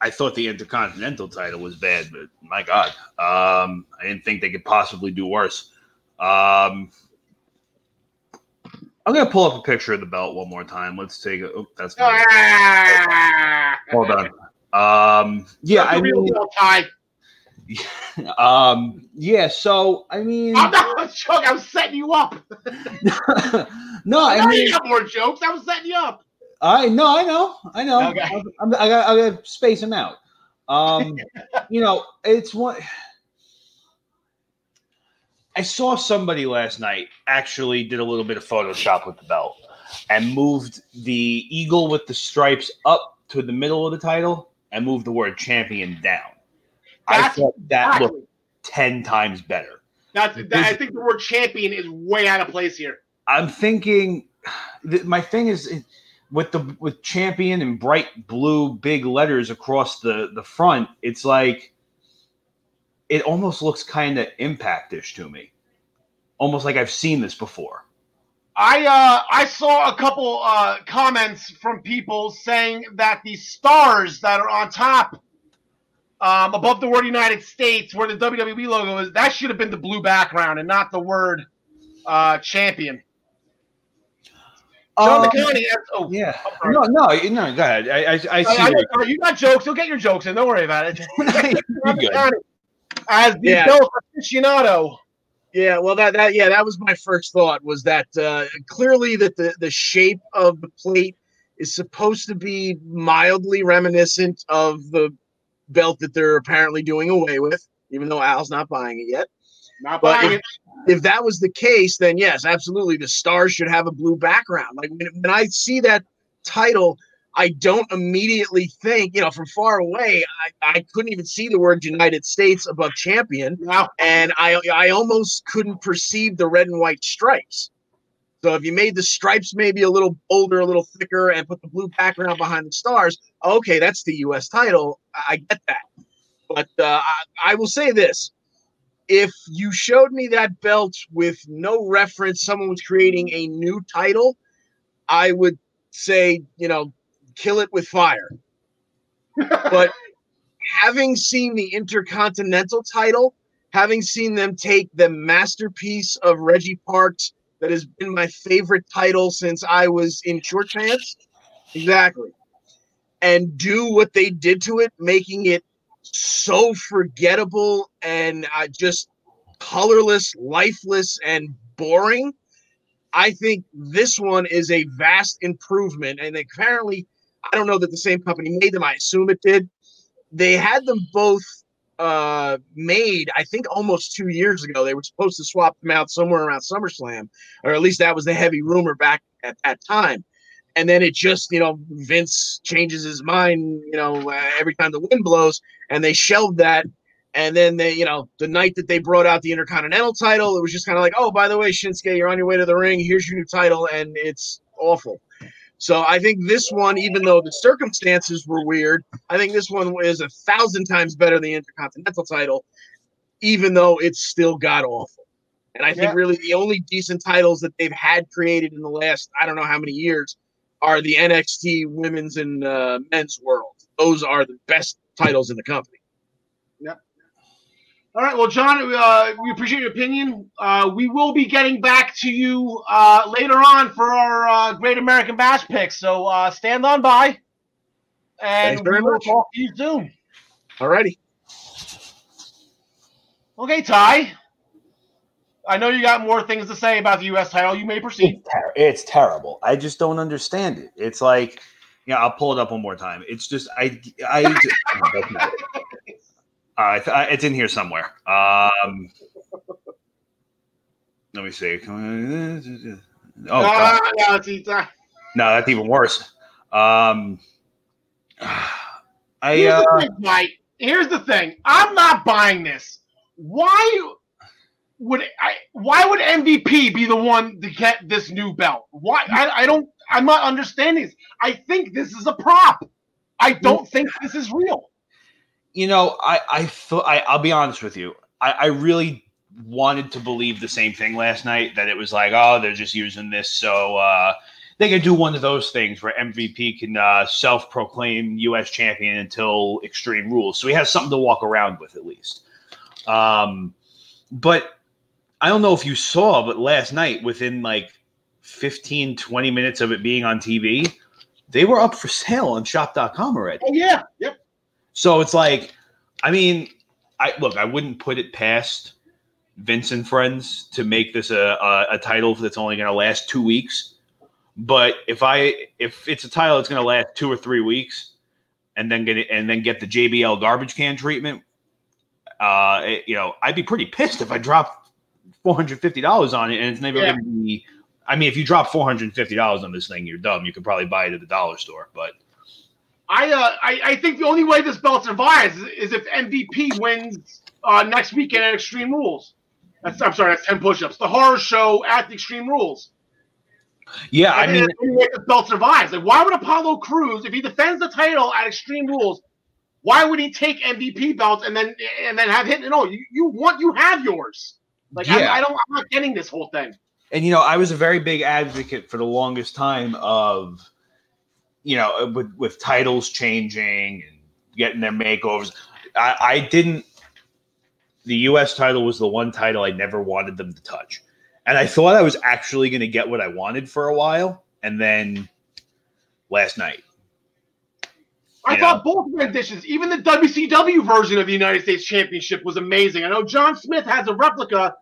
I thought the Intercontinental title was bad, but my God, um, I didn't think they could possibly do worse. Um, I'm gonna pull up a picture of the belt one more time. Let's take it. Oh, that's not. Ah! hold on. Um, yeah, I the real mean, deal, um, yeah. So I mean, I'm not joking. I'm setting you up. no, I I know you mean, got more jokes. I was setting you up. I know, I know, I know. Okay. I'm, I'm, I got, I got to space them out. Um, you know, it's one. I saw somebody last night actually did a little bit of Photoshop with the belt and moved the eagle with the stripes up to the middle of the title and moved the word champion down. I thought that looked ten times better. That's, that, I think the word champion is way out of place here. I'm thinking th- my thing is it- with the with champion and bright blue big letters across the the front. It's like it almost looks kind of impactish to me, almost like I've seen this before. I uh, I saw a couple uh, comments from people saying that the stars that are on top, um, above the word United States, where the WWE logo is, that should have been the blue background and not the word uh, champion. John Um, McConaughey. Oh, yeah, no, no, no. Go ahead. I I, I see. I- I- you got jokes. You'll get your jokes in. Don't worry about it. As the Yeah. belt aficionado. Yeah, well, that that yeah, that was my first thought. Was that uh, clearly that the the shape of the plate is supposed to be mildly reminiscent of the belt that they're apparently doing away with, even though Al's not buying it yet. Not But buying if, it. if that was the case, then yes, absolutely, the stars should have a blue background. Like when, when I see that title, I don't immediately think, you know, from far away, I, I couldn't even see the word United States above champion Now, and I I almost couldn't perceive the red and white stripes. So if you made the stripes maybe a little bolder, a little thicker, and put the blue background behind the stars, okay, that's the U.S. title. I I get that. But uh, I, I will say this: if you showed me that belt with no reference, someone was creating a new title, I would say, you know, kill it with fire. but having seen the Intercontinental title, having seen them take the masterpiece of Reggie Parks that has been my favorite title since I was in short pants, exactly, and do what they did to it, making it so forgettable and uh, just colorless, lifeless, and boring. I think this one is a vast improvement. And apparently, I don't know that the same company made them. I assume it did. They had them both uh, made, I think, almost two years ago. They were supposed to swap them out somewhere around SummerSlam, or at least that was the heavy rumor back at that time. And then it just, you know, Vince changes his mind, you know, uh, every time the wind blows, and they shelved that. And then they, you know, the night that they brought out the Intercontinental title, it was just kind of like, oh, by the way, Shinsuke, you're on your way to the ring. Here's your new title, and it's awful. So I think this one, even though the circumstances were weird, I think this one is a thousand times better than the Intercontinental title, even though it's still god awful. And I think Yeah. really the only decent titles that they've had created in the last I don't know how many years are the NXT Women's and uh, Men's World. Those are the best titles in the company. All right. Well, John, uh, we appreciate your opinion. Uh, we will be getting back to you uh, later on for our uh, Great American Bash picks. So uh, stand on by, and Thanks very we will much. talk to you soon. Alrighty. Okay, Ty. I know you got more things to say about the U.S. title. You may proceed. It's, ter- it's terrible. I just don't understand it. It's like, yeah, I'll pull it up one more time. It's just, I, I, just, oh, that's not it. All right, I- it's in here somewhere. Um, let me see. Oh, God. Ah, no, it's- it's, uh, no, that's even worse. Um, I, Here's uh, the thing, Mike. Here's the thing. I'm not buying this. Why would I? Why would MVP be the one to get this new belt? Why? I, I don't. I'm not understanding this. I think this is a prop. I don't think this is real. You know, I, I thought, I, I'll be honest with you. I, I really wanted to believe the same thing last night that it was like, oh, they're just using this so uh, they can do one of those things where MVP can uh, self proclaim U.S. champion until Extreme Rules. So he has something to walk around with at least. Um, but I don't know if you saw, but last night, within like 15, 20 minutes of it being on TV, they were up for sale on shop.com already. Oh yeah. Yep. So it's like, I mean, I look, I wouldn't put it past Vince and friends to make this a, a, a title that's only going to last two weeks. But if I if it's a title that's going to last two or three weeks, and then get it and then get the JBL garbage can treatment, uh, it- you know, I'd be pretty pissed if I dropped four hundred fifty dollars on it and it's never Yeah. going to be. I mean, if you drop four hundred fifty dollars on this thing, you're dumb. You could probably buy it at the dollar store, but I, uh, I I think the only way this belt survives is, is if MVP wins uh, next weekend at Extreme Rules. That's, I'm sorry, that's ten push-ups. The horror show at the Extreme Rules. yeah, I I, mean, the only way this belt survives. Like, why would Apollo Crews, if he defends the title at Extreme Rules, why would he take MVP belts and then and then have hit? No, you, you want you have yours. Like I, I don't, I'm not getting this whole thing. and you know, I was a very big advocate for the longest time of, you know, with with titles changing and getting their makeovers. I, I didn't. The U.S. title was the one title I never wanted them to touch, and I thought I was actually going to get what I wanted for a while, and then last night, I You thought both renditions, even the WCW version of the United States Championship, was amazing. I know John Smith has a replica.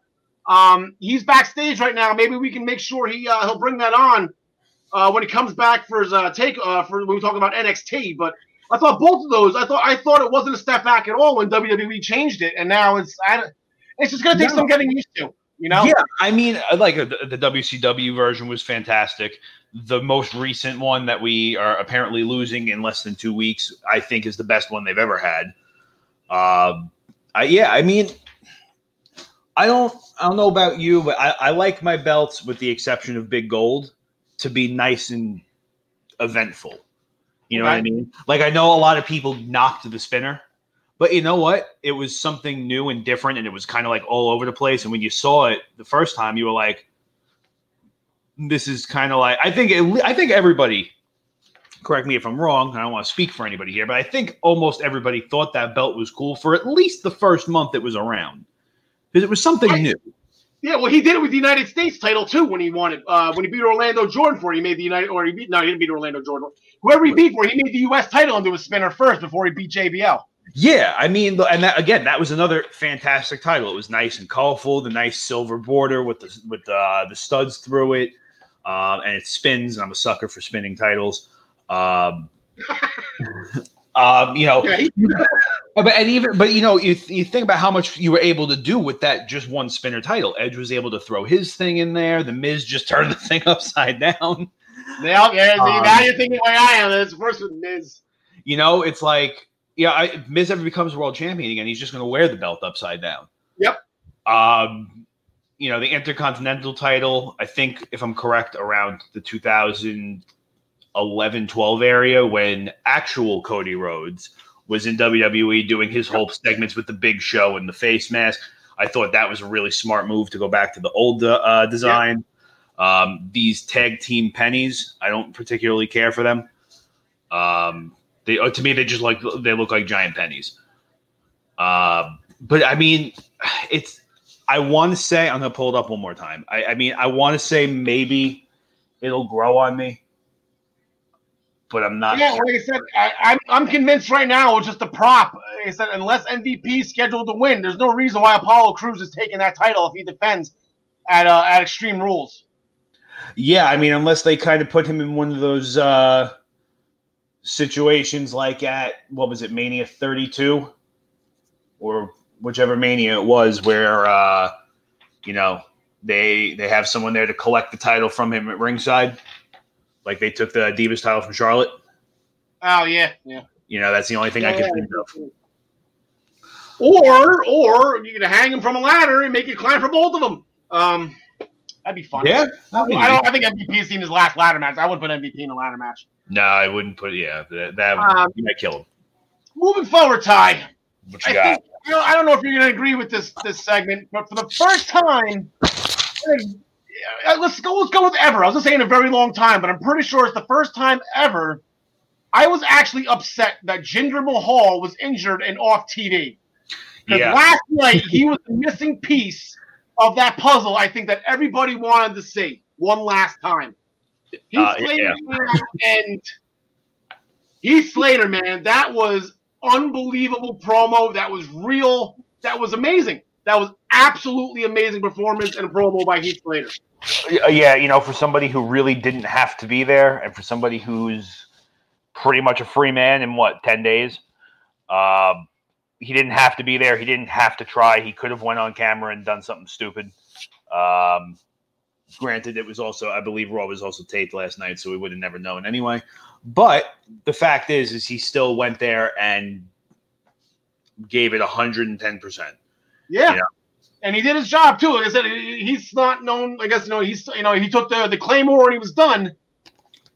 Um, he's backstage right now. Maybe we can make sure he uh, he'll bring that on uh, when he comes back for his uh, take uh, for when we talk about NXT. But I thought both of those. I thought I thought it wasn't a step back at all when WWE changed it, and now it's I, don't- it's just gonna take No. some getting used to. You know? Yeah, I mean, I like uh, the, the WCW version was fantastic. The most recent one that we are apparently losing in less than two weeks, I think, is the best one they've ever had. Um, I, yeah, I mean, I don't I don't know about you, but I, I like my belts with the exception of Big Gold to be nice and eventful. You know what I mean? Like I know a lot of people knocked the spinner, but you know what? It was something new and different, and it was kind of like all over the place. And when you saw it the first time, you were like, "This is kind of like." I think it, I think everybody. Correct me if I'm wrong. I don't want to speak for anybody here, but I think almost everybody thought that belt was cool for at least the first month it was around because it was something Right. new. Yeah, well, he did it with the United States title too when he won it. Uh, when he beat Orlando Jordan for it, he made the United or he beat no, he didn't beat Orlando Jordan. Whoever he beat for, he made the U.S. title into a spinner first before he beat JBL. Yeah, I mean, and that, again, that was another fantastic title. It was nice and colorful, the nice silver border with the with uh, the studs through it, um, and it spins. And I'm a sucker for spinning titles. Um, um, you know, Yeah, but and even but you know, you you think about how much you were able to do with that just one spinner title. Edge was able to throw his thing in there. The Miz just turned the thing upside down. now, yeah, Um, now you're thinking like I am. It's worse with Miz. You know, it's like, yeah, I, if Miz ever becomes world champion again, he's just going to wear the belt upside down. Yep. Um, you know, the Intercontinental title, I think, if I'm correct, around the 2011 12 area when actual Cody Rhodes was in WWE doing his whole segments with the big show and the face mask. I thought that was a really smart move to go back to the old uh, design. Um, these tag team pennies, I don't particularly care for them. Um, they uh, to me they just like they look like giant pennies. Um, but I mean, it's I want to say I'm gonna pull it up one more time. I, I mean, I want to say maybe it'll grow on me, but I'm not. Yeah, like I said, I, I'm I'm convinced right now it's just a prop. Like I said, unless MVP is scheduled to win, there's no reason why Apollo Crews is taking that title if he defends at uh, at Extreme Rules. Yeah, I mean, unless they kind of put him in one of those uh, situations like at what was it, Mania 32, or whichever Mania it was, where uh, you know they they have someone there to collect the title from him at ringside, like they took the Divas title from Charlotte. Oh yeah, yeah. You know, that's the only thing I can think of. Or or you can hang him from a ladder and make it climb for both of them. Um, that'd be fun. Yeah, I don't. I think MVP has seen his last ladder match. I wouldn't put MVP in a ladder match. no, I wouldn't put. Yeah, that, that Um, you might kill him. Moving forward, Ty. What you I got? think you know, I don't know if you're going to agree with this this segment, but for the first time, uh, let's go. Let's go with ever. I was going to say in a very long time, but I'm pretty sure it's the first time ever. I was actually upset that Jinder Mahal was injured and off TV. Because yeah, last night he was the missing piece of that puzzle. I think that everybody wanted to see one last time. Heath Uh, Slater yeah. and Heath Slater, man, that was unbelievable promo. That was real. That was amazing. That was absolutely amazing performance and promo by Heath Slater. Uh, yeah, you know, for somebody who really didn't have to be there, and for somebody who's pretty much a free man in what ten days, um, he didn't have to be there. He didn't have to try. He could have went on camera and done something stupid. Um, granted, it was also, I believe, Raw was also taped last night, so we would have never known anyway. But the fact is, is he still went there and gave it hundred and ten percent. Yeah. Yeah. And he did his job too. Like I said, he's not known. I guess you know he's you know he took the the claymore and he was done.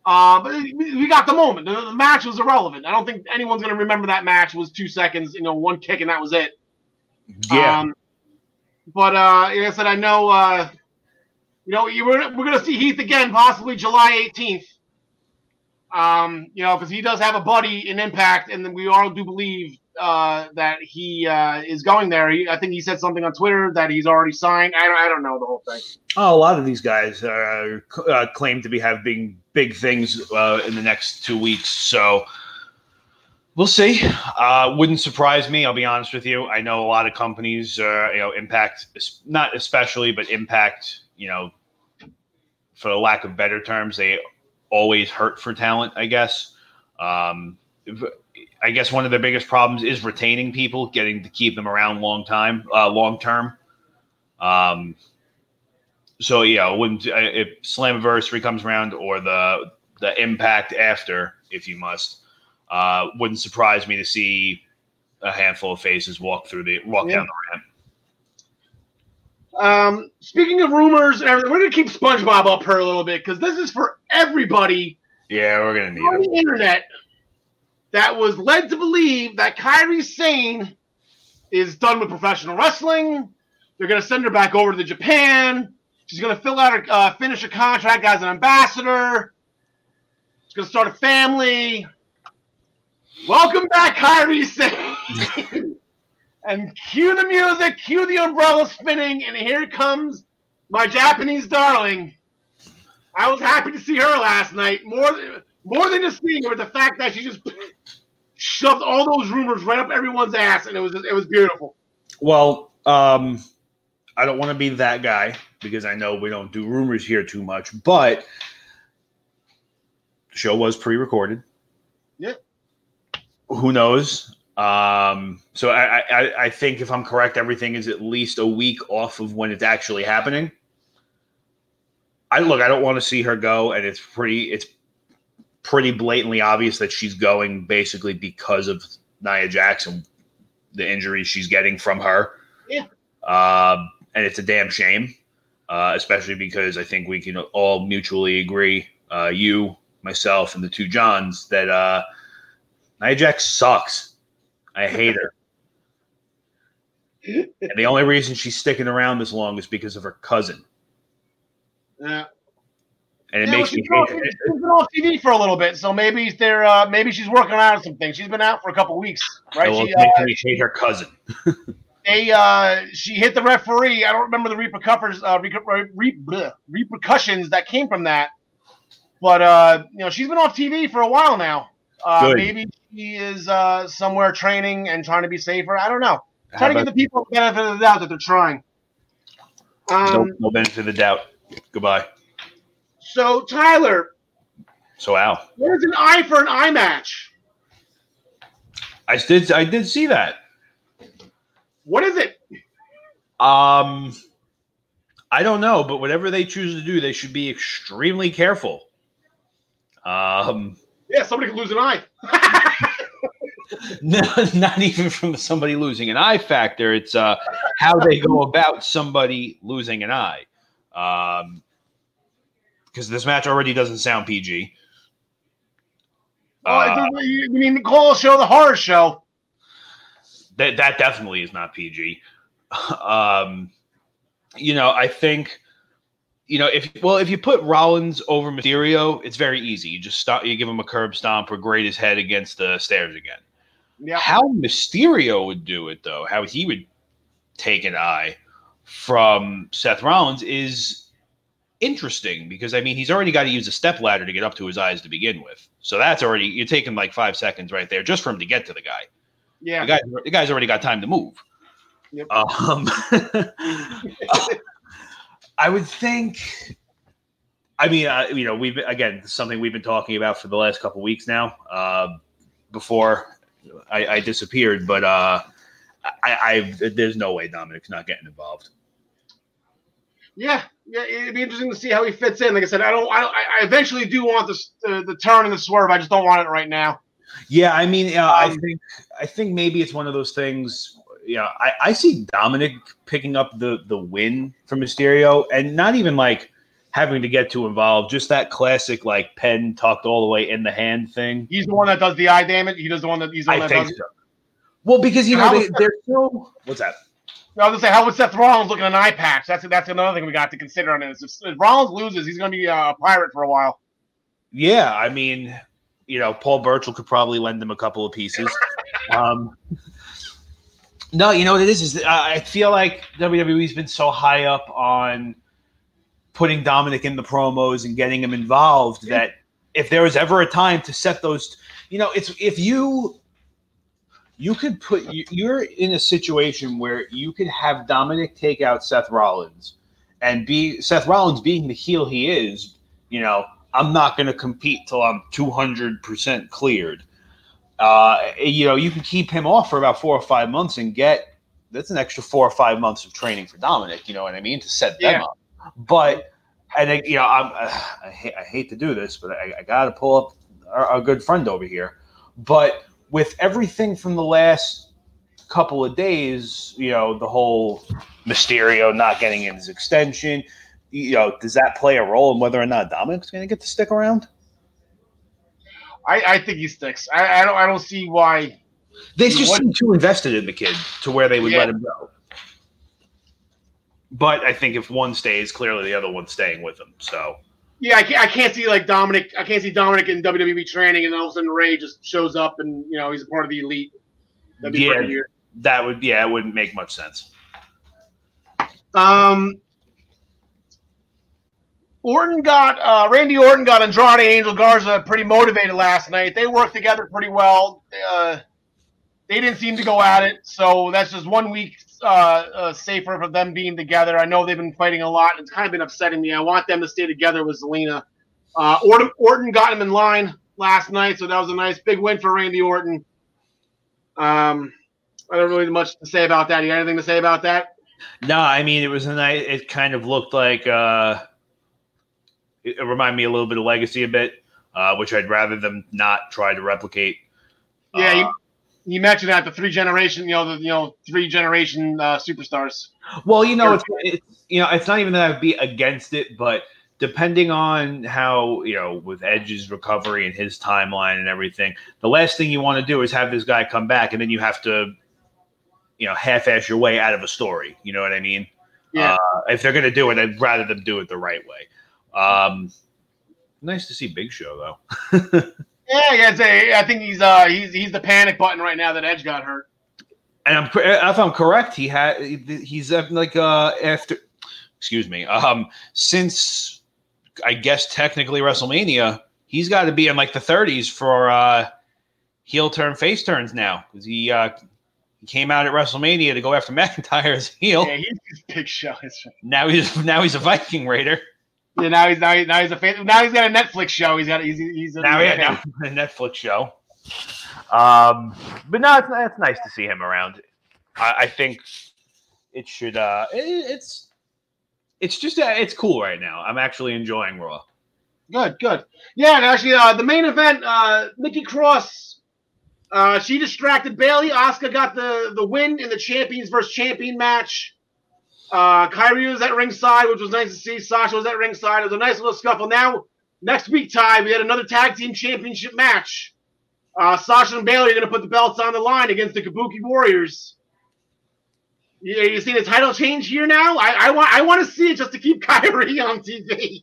Uh, but we got the moment. The, the match was irrelevant. I don't think anyone's gonna remember that match. It was two seconds, you know, one kick and that was it. Yeah, Um, but uh, like I said, I know. Uh, you know, you we're, we're gonna see Heath again, possibly July 18th. Um, you know, because he does have a buddy in Impact, and we all do believe uh, that he uh, is going there. He, I think he said something on Twitter that he's already signed. I don't, I don't know the whole thing. Oh, a lot of these guys uh, c- uh, claim to be having big things uh, in the next two weeks, so we'll see. Uh, wouldn't surprise me. I'll be honest with you. I know a lot of companies, uh, you know, Impact, not especially, but Impact, you know, for the lack of better terms, they always hurt for talent. I guess. Um, I guess one of their biggest problems is retaining people, getting to keep them around long time, uh, long term. Um, so yeah, wouldn't uh, if Slammiversary comes around or the the Impact after, if you must, uh, wouldn't surprise me to see a handful of faces walk through the walk Yeah. down the ramp. Um, speaking of rumors and everything, we're gonna keep SpongeBob up here a little bit because this is for everybody Yeah, we're gonna need on the internet that was led to believe that Kairi Sane is done with professional wrestling. They're gonna send her back over to Japan. She's gonna fill out her uh, finish a contract as an ambassador. She's gonna start a family. Welcome back, Kairi Sane. and cue the music, cue the umbrella spinning, and here comes my Japanese darling. I was happy to see her last night. More than more than just seeing her, the fact that she just shoved all those rumors right up everyone's ass, and it was it was beautiful. Well, um, I don't want to be that guy because I know we don't do rumors here too much, but the show was pre-recorded. Yeah. Who knows? Um, so I, I, I think if I'm correct, everything is at least a week off of when it's actually happening. I look, I don't want to see her go, and it's pretty, it's pretty blatantly obvious that she's going basically because of Nia Jackson, the injuries she's getting from her. Yeah. Um, and it's a damn shame, uh, especially because I think we can all mutually agree, uh, you, myself, and the two Johns, that uh, Nia Jax sucks. I hate her. and the only reason she's sticking around this long is because of her cousin. Yeah. And it Yeah, well, makes she's me been, hate off, she's been off TV for a little bit, so maybe they're uh, maybe she's working on some things. She's been out for a couple weeks, right? She, uh, me hate her cousin. they uh, she hit the referee. I don't remember the repercussions uh, reper- re- bleh, repercussions that came from that, but uh, you know she's been off TV for a while now. Uh, Good. maybe she is uh, somewhere training and trying to be safer. I don't know. Trying to give the people the benefit of the doubt that they're trying. no, Um, no benefit of the doubt. Goodbye. so Tyler, So Al, what is an eye for an eye match? I did I did see that. What is it? Um, I don't know, but whatever they choose to do, they should be extremely careful. Um, Yeah, somebody could lose an eye. no, not even from somebody losing an eye factor. It's uh, how they go about somebody losing an eye. Um, because this match already doesn't sound PG. Well, Uh, you mean Nicole show the horror show? that that definitely is not PG. Um, you know, I think, you know, if well, if you put Rollins over Mysterio, it's very easy. You just stop, you give him a curb stomp or grate his head against the stairs again. Yeah. How Mysterio would do it though, how he would take an eye from Seth Rollins is interesting because I mean he's already got to use a step ladder to get up to his eyes to begin with. So that's already you're taking like five seconds right there just for him to get to the guy. Yeah. The guy, the guy's already got time to move. Yep. Um, I would think. I mean, uh, you know, we've again something we've been talking about for the last couple weeks now. Uh, before I, I disappeared, but uh, I, I there's no way Dominic's not getting involved. Yeah, yeah, it'd be interesting to see how he fits in. Like I said, I don't, I, don't, I eventually do want this, uh, the turn and the swerve. I just don't want it right now. Yeah, I mean, uh, I Um, think I think maybe it's one of those things. You know, I, I see Dominic picking up the the win from Mysterio, and not even like having to get too involved. Just that classic like pen tucked all the way in the hand thing. He's the one that does the eye damage. He does the one that he's the one I that think so. Well, because you know they, they're so. What's that? I was gonna say, how would Seth Rollins look at an eye patch? That's that's another thing we got to consider on this. If, if Rollins loses, he's gonna be a pirate for a while. Yeah, I mean, you know, Paul Burchill could probably lend him a couple of pieces. um, no, you know what it is? Is I I feel like WWE's been so high up on putting Dominic in the promos and getting him involved Yeah. that if there was ever a time to set those, you know, it's if you you could put you- you're in a situation where you could have Dominic take out Seth Rollins and be Seth Rollins being the heel he is, you know, I'm not going to compete till I'm 200% cleared. Uh, you know, you can keep him off for about four or five months and get that's an extra four or five months of training for Dominic. You know what I mean? To set them Yeah. up. But, and I, you know, I'm, uh, I, hate, I hate to do this, but I, I got to pull up our, our good friend over here. But with everything from the last couple of days, you know, the whole Mysterio not getting in his extension, you know, does that play a role in whether or not Dominic's going to get to stick around? I, I think he sticks. I, I don't I don't see why. They just seem too invested in the kid to where they would Yeah. let him go. But I think if one stays, clearly the other one's staying with him. So Yeah, I can't, I can't see like Dominic. I can't see Dominic in WWE training, and all of a sudden Ray just shows up, and you know he's a part of the elite. That'd be Yeah. that would, yeah, it wouldn't make much sense. Um, Orton got uh, Randy Orton got Andrade Angel Garza pretty motivated last night. They worked together pretty well. Uh, they didn't seem to go at it, so that's just one week uh, uh, safer for them being together. I know they've been fighting a lot. It's kind of been upsetting me. I want them to stay together with Zelina. Uh, Orton, Orton got him in line last night, so that was a nice big win for Randy Orton. Um, I don't really have much to say about that. You got anything to say about that? No, I mean it was a nice. It kind of looked like uh, it, it reminded me a little bit of Legacy a bit, uh, which I'd rather them not try to replicate. Yeah, Uh, you, mentioned that the three generation, you know, the you know three generation uh, superstars. Well, you know, it's, it's you know, it's not even that I'd be against it, but depending on how you know with Edge's recovery and his timeline and everything, the last thing you want to do is have this guy come back and then you have to, you know, half-ass your way out of a story. You know what I mean? Yeah. Uh, if they're gonna do it, I'd rather them do it the right way. Um, nice to see Big Show though. Yeah, yeah. A, I think he's uh he's he's the panic button right now that Edge got hurt. and I'm if I'm correct, he had he's uh, like uh after excuse me um since I guess technically WrestleMania, he's got to be in like the 30s for uh heel turn face turns now because he uh he came out at WrestleMania to go after McIntyre's heel. Yeah, he's, he's big show. Now he's now he's a Viking Raider. Yeah, now he's now, he, now he's a fan, now he's got a Netflix show. He's got he's he's a, Now he's a yeah, now a Netflix show. Um, but no, it's it's nice to see him around. I, I think it should. Uh, it, it's it's just uh, it's cool right now. I'm actually enjoying Raw. Good, good. Yeah, and actually, uh, the main event, uh, Nikki Cross, uh, she distracted Bayley. Asuka got the the win in the champions versus champion match. Uh, Kairi was at ringside, which was nice to see. Sasha was at ringside. It was a nice little scuffle. Now, next week, Ty, we had another tag team championship match. Uh, Sasha and Bayley are going to put the belts on the line against the Kabuki Warriors. Yeah, you see the title change here now. I, I want I want to see it just to keep Kairi on TV.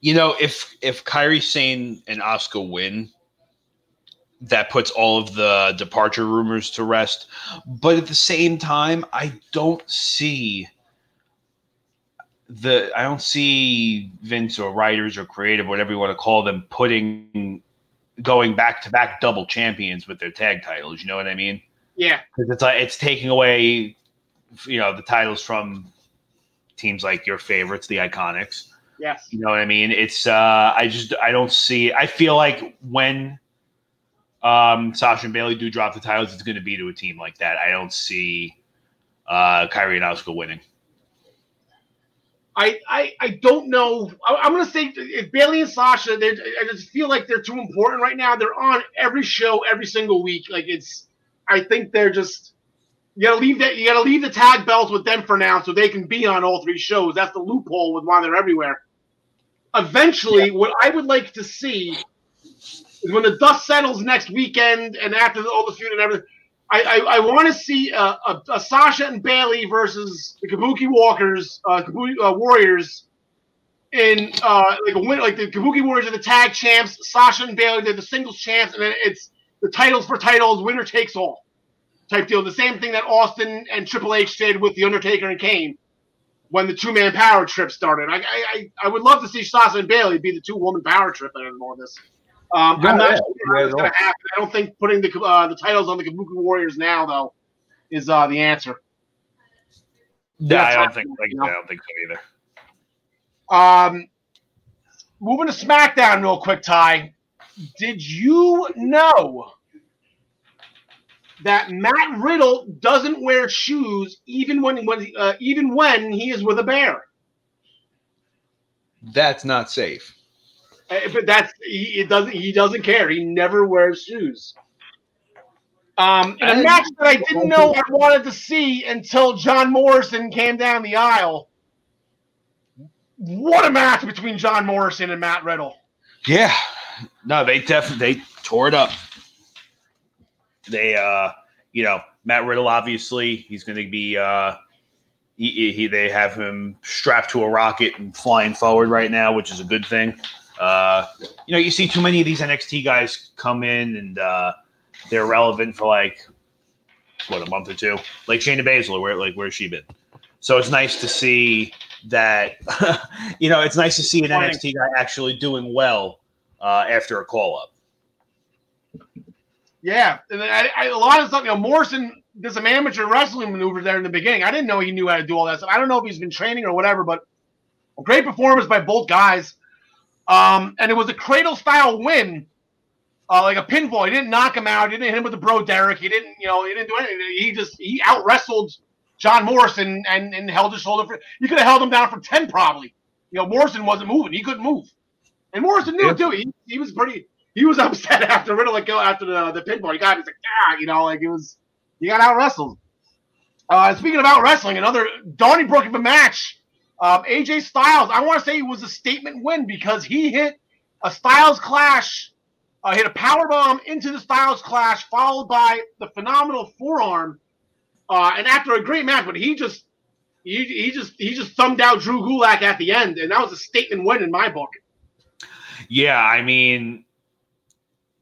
You know, if if Kairi Sane and Asuka win, that puts all of the departure rumors to rest. But at the same time, I don't see the I don't see Vince or writers or creative, whatever you want to call them, putting going back to back double champions with their tag titles. You know what I mean? Yeah. Because it's like it's taking away, you know, the titles from teams like your favorites, the Iconics. Yes. You know what I mean? It's uh I just I don't see I feel like when um Sasha and Bayley do drop the titles, it's gonna be to a team like that. I don't see uh Kairi and Asuka winning. I, I, I don't know. I, I'm gonna say if Bayley and Sasha, I just feel like they're too important right now. They're on every show every single week. Like it's, I think they're just. You gotta leave that. You gotta leave the tag belts with them for now, so they can be on all three shows. That's the loophole with why they're everywhere. Eventually, what I would like to see is when the dust settles next weekend, and after all the feud and everything. I, I, I want to see a, a, a Sasha and Bayley versus the Kabuki Walkers, uh, Kabuki uh, Warriors, in uh, like a win, like the Kabuki Warriors are the tag champs, Sasha and Bayley they're the singles champs, and then it's the titles for titles, winner takes all type deal. The same thing that Austin and Triple H did with the Undertaker and Kane when the two man power trip started. I, I I would love to see Sasha and Bayley be the two woman power trip in all this. Um, Yeah, I'm not yeah, sure yeah, it's going to happen. I don't think putting the uh, the titles on the Kabuki Warriors now though is uh, the answer. No, Yeah, I don't think not- like, no. I don't think so either. Um, moving to SmackDown real quick, Ty. Did you know that Matt Riddle doesn't wear shoes even when when uh, even when he is with a bear? That's not safe. Uh, but that's he it doesn't he doesn't care. He never wears shoes. Um, in a I- match that I didn't know I wanted to see until John Morrison came down the aisle. What a match between John Morrison and Matt Riddle. Yeah. No, they definitely they tore it up. They uh you know, Matt Riddle obviously he's gonna be uh he, he they have him strapped to a rocket and flying forward right now, which is a good thing. Uh you know, you see too many of these NXT guys come in and uh they're relevant for like what a month or two. Like Shayna Baszler, where like where's she been? So it's nice to see that you know, it's nice to see an NXT guy actually doing well uh, after a call up. Yeah, and I, I, a lot of stuff. You know, Morrison did some amateur wrestling maneuvers there in the beginning. I didn't know he knew how to do all that stuff. I don't know if he's been training or whatever, but great performance by both guys. Um, and it was a cradle style win, uh, like a pinfall. He didn't knock him out. He didn't hit him with the bro Derek. He didn't, you know, he didn't do anything. He just he out wrestled John Morrison and, and held his shoulder for. You could have held him down for ten probably. You know, Morrison wasn't moving. He couldn't move, and Morrison knew it too. He, he was pretty. He was upset after Riddle go after the the pinfall. He got he's like ah, you know, like it was. He got out wrestled. Uh, speaking of out wrestling, another Donnybrook of a match. Um, AJ Styles, I want to say it was a statement win because he hit a Styles clash, uh, hit a power bomb into the Styles clash, followed by the phenomenal forearm. Uh, and after a great match, but he just he, he just he just thumbed out Drew Gulak at the end, and that was a statement win in my book. Yeah, I mean,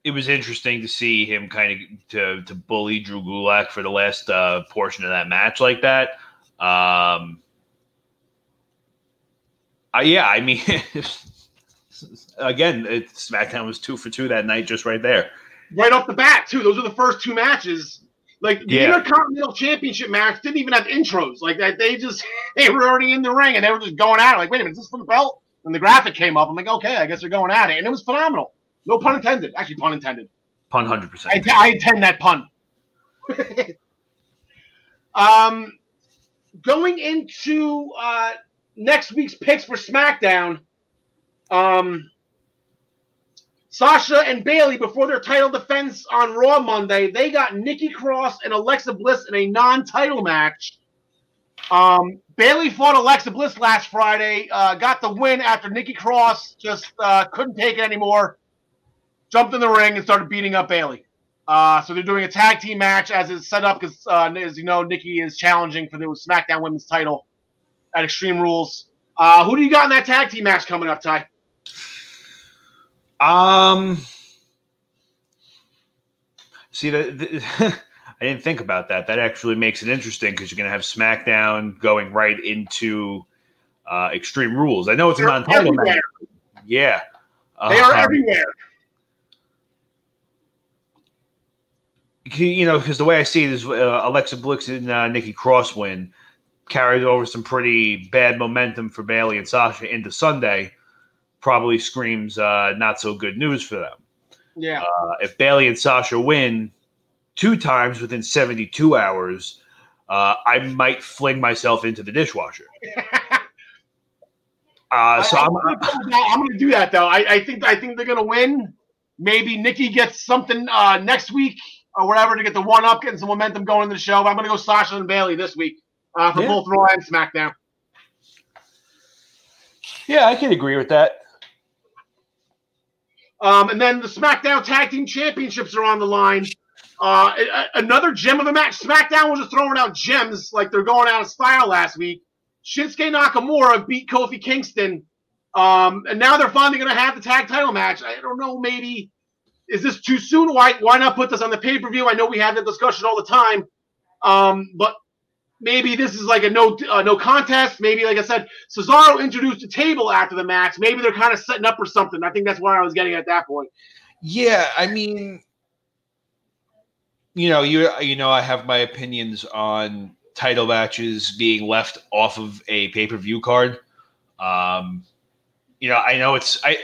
it was interesting to see him kind of to to bully Drew Gulak for the last uh, portion of that match like that. Um, uh, yeah, I mean, again, it, SmackDown was two for two that night, just right there. right off the bat too. Those are the first two matches. Like the Yeah. Intercontinental Championship match didn't even have intros. Like that, they just they were already in the ring and they were just going at it. Like, wait a minute, is this for the belt? And the graphic came up. I'm like, okay, I guess they're going at it, and it was phenomenal. No pun intended. Actually, pun intended. Pun hundred percent. I intend that pun. um, going into uh, next week's picks for SmackDown, um, Sasha and Bayley before their title defense on Raw Monday, they got Nikki Cross and Alexa Bliss in a non-title match. Um, Bayley fought Alexa Bliss last Friday, uh, got the win after Nikki Cross just uh, couldn't take it anymore, jumped in the ring and started beating up Bayley. Uh, so they're doing a tag team match as it's set up because, uh, as you know, Nikki is challenging for the SmackDown Women's title at Extreme Rules. Uh, who do you got in that tag team match coming up, Ty? Um, see the, the I didn't think about that. That actually makes it interesting because you're going to have SmackDown going right into uh, Extreme Rules. I know it's a They're non-title match. Yeah, They are Um, everywhere. you know, because the way I see it is uh, Alexa Bliss and uh, Nikki Cross win carried over some pretty bad momentum for Bayley and Sasha into Sunday. Probably screams uh, not so good news for them. Yeah. Uh, if Bayley and Sasha win two times within 72 hours, uh, I might fling myself into the dishwasher. Uh, so I, I'm, am going to do that though. I, I think I think they're going to win. Maybe Nikki gets something uh, next week or whatever to get the one up, getting some momentum going in the show. But I'm going to go Sasha and Bayley this week uh, for Yeah. both Raw and SmackDown. yeah, I can agree with that. Um, and then the SmackDown Tag Team Championships are on the line. Uh, another gem of a match. SmackDown was just throwing out gems like they're going out of style last week. Shinsuke Nakamura beat Kofi Kingston. Um, and now they're finally going to have the tag title match. I don't know, maybe is this too soon? Why why not put this on the pay per view? I know we have that discussion all the time, um, but maybe this is like a no uh, no contest. Maybe like I said, Cesaro introduced a table after the match. Maybe they're kind of setting up for something. I think that's where I was getting at that point. Yeah, I mean, you know, you you know, I have my opinions on title matches being left off of a pay per view card. Um, you know, I know it's I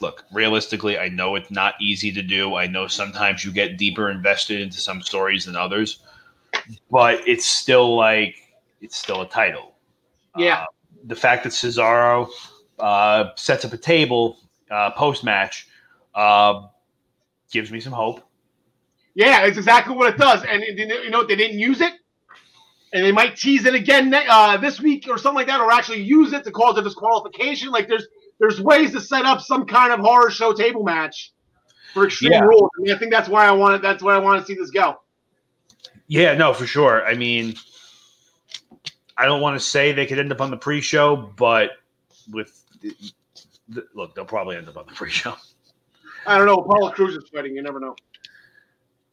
look realistically. I know it's not easy to do. I know sometimes you get deeper invested into some stories than others, but it's still like it's still a title. Yeah. Uh, the fact that Cesaro uh, sets up a table uh, post match uh, gives me some hope. Yeah, it's exactly what it does. And you know they didn't use it, and they might tease it again uh, this week or something like that, or actually use it to cause a disqualification. Like there's there's ways to set up some kind of horror show table match for Extreme Yeah. Rules. I mean, I think that's why I want it. That's why I want to see this go. Yeah, no, for sure. I mean, I don't want to say they could end up on the pre-show, but with the, the, look, they'll probably end up on the pre-show, I don't know. Apollo Crews is fighting. You never know.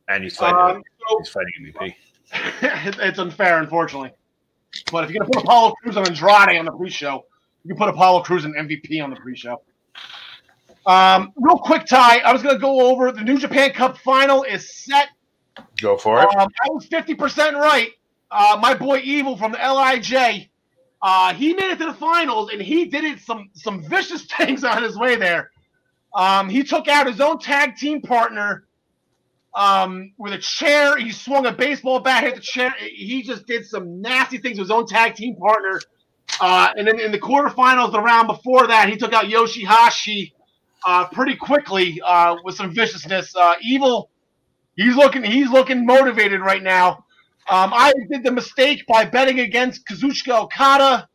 and he's fighting. Um, so he's fighting MVP. it's unfair, unfortunately. But if you're gonna put Apollo Crews and Andrade on the pre-show, you can put Apollo Crews and MVP on the pre-show. Um, real quick, Ty. I was gonna go over the New Japan Cup final is set. Go for it. Um, I was fifty percent right. Uh, my boy Evil from the Lij, uh, he made it to the finals, and he did it some some vicious things on his way there. Um, he took out his own tag team partner um, with a chair. He swung a baseball bat, hit the chair. He just did some nasty things with his own tag team partner. Uh, and then in the quarterfinals, the round before that, he took out Yoshihashi uh, pretty quickly uh, with some viciousness. Uh, Evil, he's looking he's looking motivated right now. Um, I did the mistake by betting against Kazuchika Okada.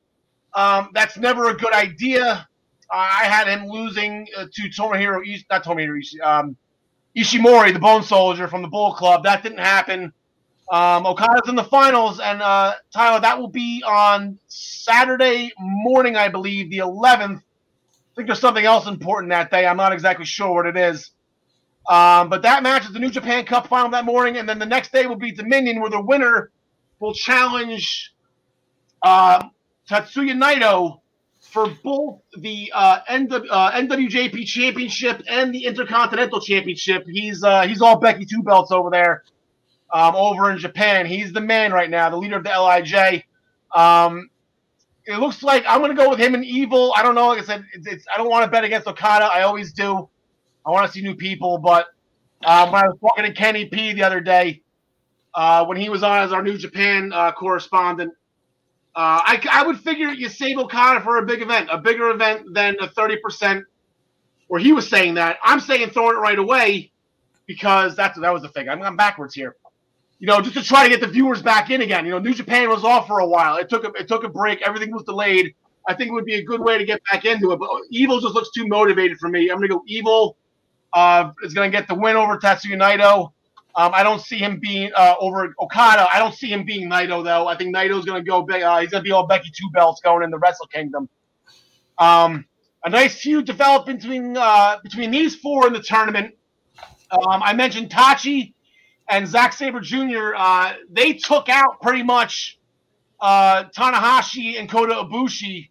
Um, that's never a good idea. I had him losing uh, to Tomohiro, not Tomohiro, um, Ishimori, the Bone Soldier from the Bull Club. That didn't happen. Um, Okada's in the finals, and uh, Tyler, that will be on Saturday morning, I believe, the 11th. I think there's something else important that day. I'm not exactly sure what it is. Um, but that match is the New Japan Cup final that morning, and then the next day will be Dominion, where the winner will challenge um, Tetsuya Naito for both the uh, NW, uh, NWJP Championship and the Intercontinental Championship. He's uh, he's all Becky two belts over there, um, over in Japan. He's the man right now, the leader of the Lij. Um, it looks like I'm going to go with him and Evil. I don't know. Like I said, it's, it's I don't want to bet against Okada. I always do. I want to see new people, but um, when I was talking to Kenny P the other day, uh, when he was on as our New Japan uh, correspondent, uh, I, I would figure you save Okada for a big event, a bigger event than a 30%, or he was saying that. I'm saying throw it right away because that's that was the thing. I'm, I'm backwards here. You know, just to try to get the viewers back in again. You know, New Japan was off for a while. It took a, it took a break. Everything was delayed. I think it would be a good way to get back into it. But Evil just looks too motivated for me. I'm going to go Evil uh, is going to get the win over Tetsuya Naito. Um, I don't see him being uh, over Okada. I don't see him being Naito though. I think Naito's going to go. Uh, he's going to be all Becky two belts going in the Wrestle Kingdom. Um, a nice feud developed between uh, between these four in the tournament. Um, I mentioned Taichi and Zack Sabre Jr. Uh, they took out pretty much uh, Tanahashi and Kota Ibushi.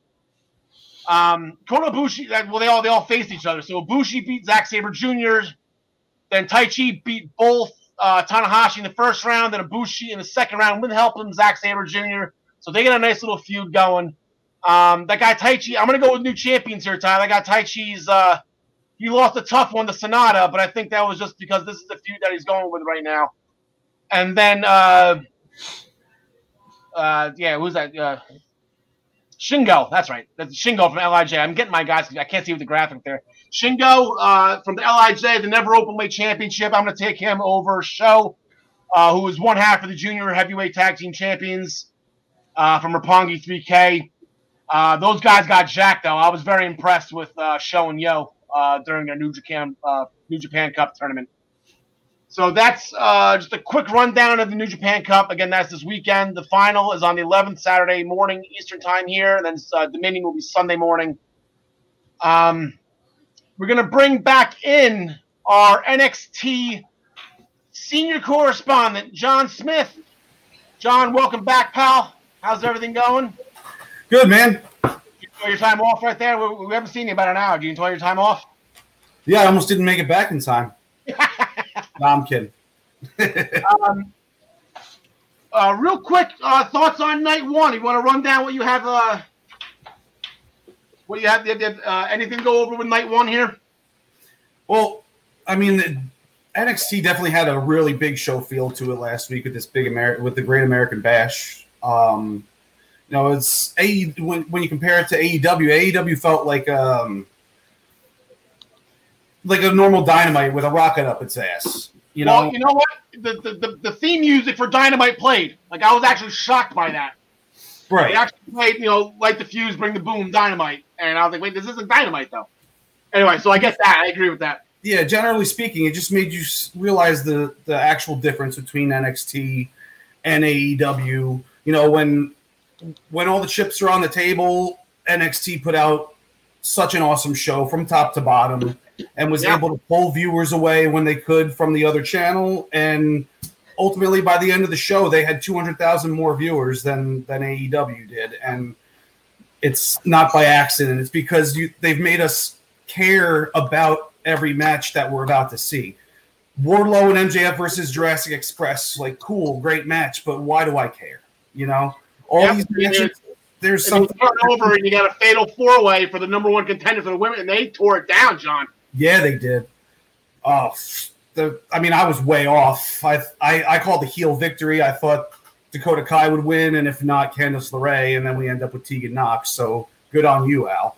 Um, Kota Ibushi, well, they all they all faced each other. So Ibushi beat Zack Sabre Jr. Then Taichi beat both uh, Tanahashi in the first round, then Ibushi in the second round with help from Zack Sabre Jr. So they get a nice little feud going. Um, that guy Taichi, I'm gonna go with new champions here, Tyler. That guy Taichi's uh, he lost a tough one to Sanada, but I think that was just because this is the feud that he's going with right now. And then, uh, uh, yeah, who's that? Uh, Shingo, that's right. That's Shingo from Lij. I'm getting my guys. I can't see with the graphic there. Shingo uh, from the Lij, the Never Openweight Championship. I'm going to take him over SHO, uh, who is one half of the Junior Heavyweight Tag Team Champions uh, from Roppongi 3K. Uh, those guys got jacked though. I was very impressed with uh, SHO and YOH uh, during their New Japan uh, New Japan Cup tournament. So that's uh, just a quick rundown of the New Japan Cup. Again, that's this weekend. The final is on the 11th, Saturday morning Eastern time here, and then uh, Dominion will be Sunday morning. Um, we're gonna bring back in our NXT senior correspondent, John Smith. John, welcome back, pal. How's everything going? Good man. You enjoy your time off right there? We, we haven't seen you about an hour. Do you enjoy your time off? Yeah, I almost didn't make it back in time. no, I'm kidding. Um, uh, real quick, uh, thoughts on night one. You want to run down what you have? Uh, what you have? Uh, anything go over with night one here? Well, I mean, NXT definitely had a really big show feel to it last week with this big American with the Great American Bash. Um, you know, it's a when when you compare it to AEW, AEW felt like um like a normal dynamite with a rocket up its ass. You well, know, you know what? The, the the the theme music for Dynamite played. Like I was actually shocked by that. Right. They actually played, you know, light the fuse, bring the boom, Dynamite, and I was like, wait, this isn't Dynamite though. Anyway, so I get that. I agree with that. Yeah, generally speaking, it just made you realize the the actual difference between NXT and AEW. You know, when when all the chips are on the table, NXT put out such an awesome show from top to bottom and was Yeah. able to pull viewers away when they could from the other channel and ultimately by the end of the show they had 200,000 more viewers than than AEW did and it's not by accident it's because you they've made us care about every match that we're about to see Wardlow and MJF versus Jurassic Express like cool great match but why do I care you know all Yep. these matches there's you something turn over and you got a fatal four way for the number one contender for the women, and they tore it down, John. Yeah, they did. Oh, the I mean, I was way off. I I, I called the heel victory. I thought Dakota Kai would win, and if not, Candice LeRae, and then we end up with Tegan Nox. So good on you, Al.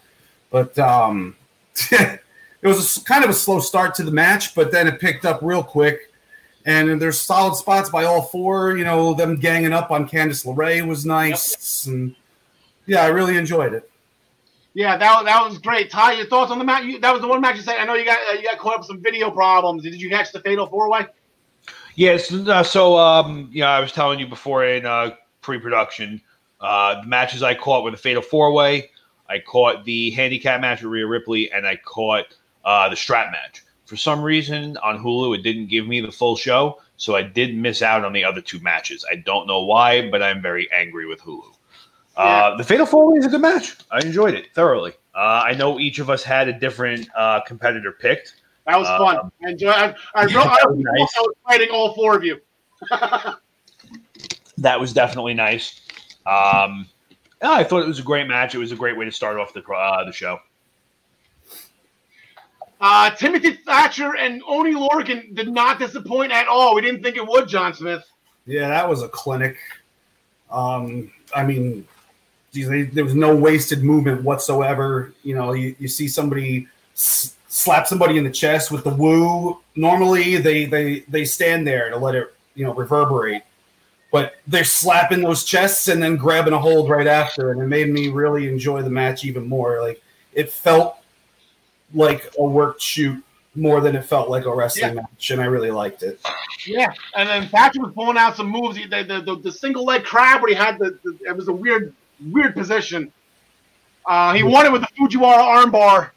But um, it was a kind of a slow start to the match, but then it picked up real quick. And there's solid spots by all four. You know, them ganging up on Candice LeRae was nice, and yeah, I really enjoyed it. Yeah, that, that was great. Ty, your thoughts on the match? You, that was the one match you said. I know you got uh, you got caught up with some video problems. Did you catch the fatal four way? Yes. Uh, so, um, yeah, I was telling you before in uh, pre-production, uh, the matches I caught were the Fatal Four Way. I caught the handicap match with Rhea Ripley, and I caught uh, the strap match. For some reason, on Hulu, it didn't give me the full show, so I did miss out on the other two matches. I don't know why, but I'm very angry with Hulu. Uh, the Fatal Four Way is a good match. I enjoyed it thoroughly. Uh, I know each of us had a different uh, competitor picked. That was Um, fun. I enjoyed. I, I, yeah, wrote, I, was was nice. I was fighting all four of you. that was definitely nice. Um, yeah, I thought it was a great match. It was a great way to start off the uh, the show. Uh, Timothy Thatcher and Oney Lorcan did not disappoint at all. We didn't think it would, John Smith. Yeah, that was a clinic. Um, I mean, geez, they, there was no wasted movement whatsoever. You know, you, you see somebody s- slap somebody in the chest with the woo. Normally, they they they stand there to let it you know reverberate, but they're slapping those chests and then grabbing a hold right after, and it made me really enjoy the match even more. Like it felt like a worked shoot more than it felt like a wrestling match, and I really liked it. Yeah, and then Thatcher was pulling out some moves. He, the, the, the, the single leg crab where he had the, the it was a weird weird position. Uh, he won it with the Fujiwara armbar.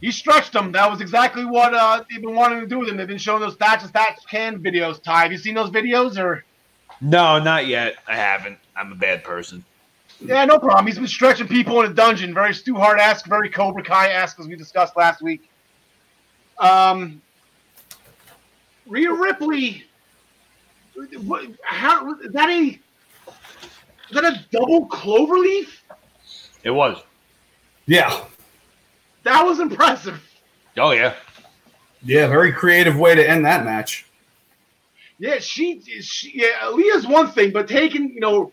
He stretched him. That was exactly what uh, they've been wanting to do with him. They've been showing those Thatcher Thatch can videos. Ty, have you seen those videos or? No, not yet. I haven't. I'm a bad person. Yeah, no problem. He's been stretching people in a dungeon. Very Stu Hart esque, very Cobra Kai esque, as we discussed last week. Um, Rhea Ripley. What, how is that a is that a double clover leaf? It was. Yeah, That was impressive. Oh yeah. yeah, very creative way to end that match. Yeah, she, she yeah, Leah's one thing, but taking you know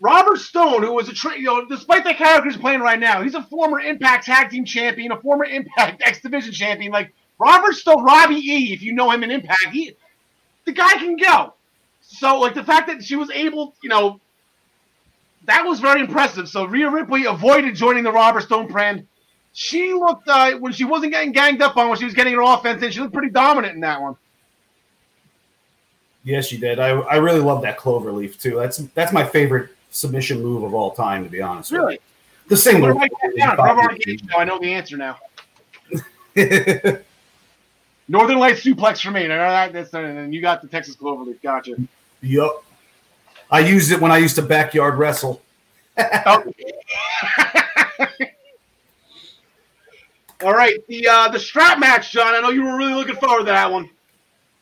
Robert Stone, who was a tra- you know, despite the character he's playing right now, he's a former Impact Tag Team Champion, a former Impact X Division Champion. Like Robert Stone, Robbie E, if you know him in Impact, he the guy can go. So like the fact that she was able, you know, that was very impressive. So Rhea Ripley avoided joining the Robert Stone brand. She looked uh, when she wasn't getting ganged up on, when she was getting her offense in, she looked pretty dominant in that one. Yes, she did. I, I really love that clover leaf too. That's that's my favorite submission move of all time, to be honest. with Really? you. The same What one. I get down? Rubber on Gage show. I know the answer now. Northern Lights suplex for me. No, no, that- that's and then you got the Texas Cloverleaf. Gotcha. yup. I used it when I used to backyard wrestle. Oh. All right, the uh, the strap match, John. I know you were really looking forward to that one.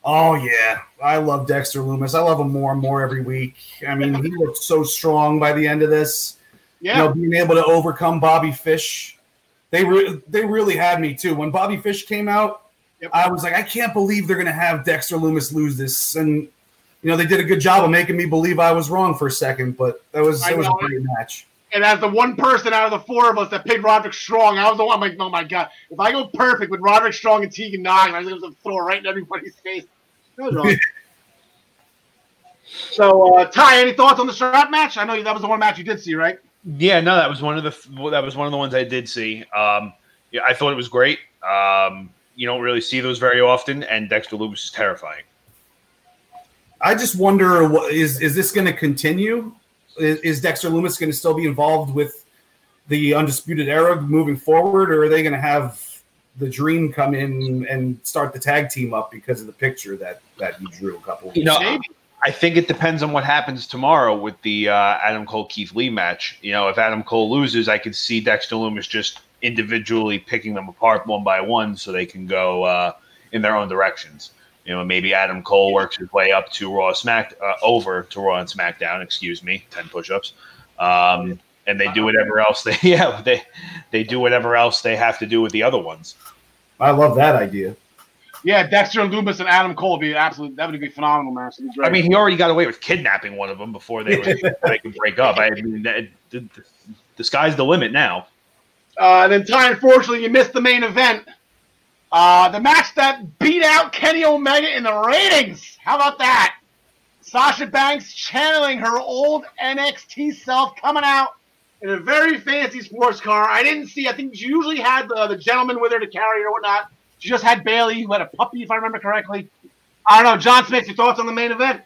Oh yeah, I love Dexter Lumis. I love him more and more every week. I mean, he looked so strong by the end of this. Yeah, You know, being able to overcome Bobby Fish, they re- they really had me too. When Bobby Fish came out, Yep. I was like, I can't believe they're gonna have Dexter Lumis lose this, and you know they did a good job of making me believe I was wrong for a second. But that was I it was a great match. and as the one person out of the four of us that picked Roderick Strong, I was the one. I'm like, oh my god, if I go perfect with Roderick Strong and Tegan Nox, I was going to throw it right in everybody's face. That was wrong. so, uh, Ty, any thoughts on the strap match? I know that was the one match you did see, right? Yeah, no, that was one of the that was one of the ones I did see. Um, yeah, I thought it was great. Um, you don't really see those very often, and Dexter Lumis is terrifying. I just wonder, is is this going to continue? Is, is Dexter Lumis going to still be involved with the Undisputed Era moving forward, or are they going to have the Dream come in and start the tag team up because of the picture that that you drew a couple? Of You know, Maybe. I think it depends on what happens tomorrow with the uh, Adam Cole Keith Lee match. You know, if Adam Cole loses, I could see Dexter Lumis just individually picking them apart one by one so they can go uh, in their own directions. You know, maybe Adam Cole works his way up to Raw Smack uh, over to Raw and SmackDown. Excuse me, ten push-ups, um, and they do whatever else they yeah they they do whatever else they have to do with the other ones. I love that idea. Yeah, Dexter Lumis and Adam Cole would be absolutely that would be phenomenal match. It'd be. I mean, he already got away with kidnapping one of them before they were, they could break up. I mean, that, the, the sky's the limit now. Uh, and then Ty, unfortunately, you missed the main event. Uh, the match that beat out Kenny Omega in the ratings. How about that? Sasha Banks channeling her old NXT self coming out in a very fancy sports car. I didn't see, I think she usually had the, the gentleman with her to carry or whatnot. She just had Bayley, who had a puppy, if I remember correctly. I don't know. John Smith, your thoughts on the main event?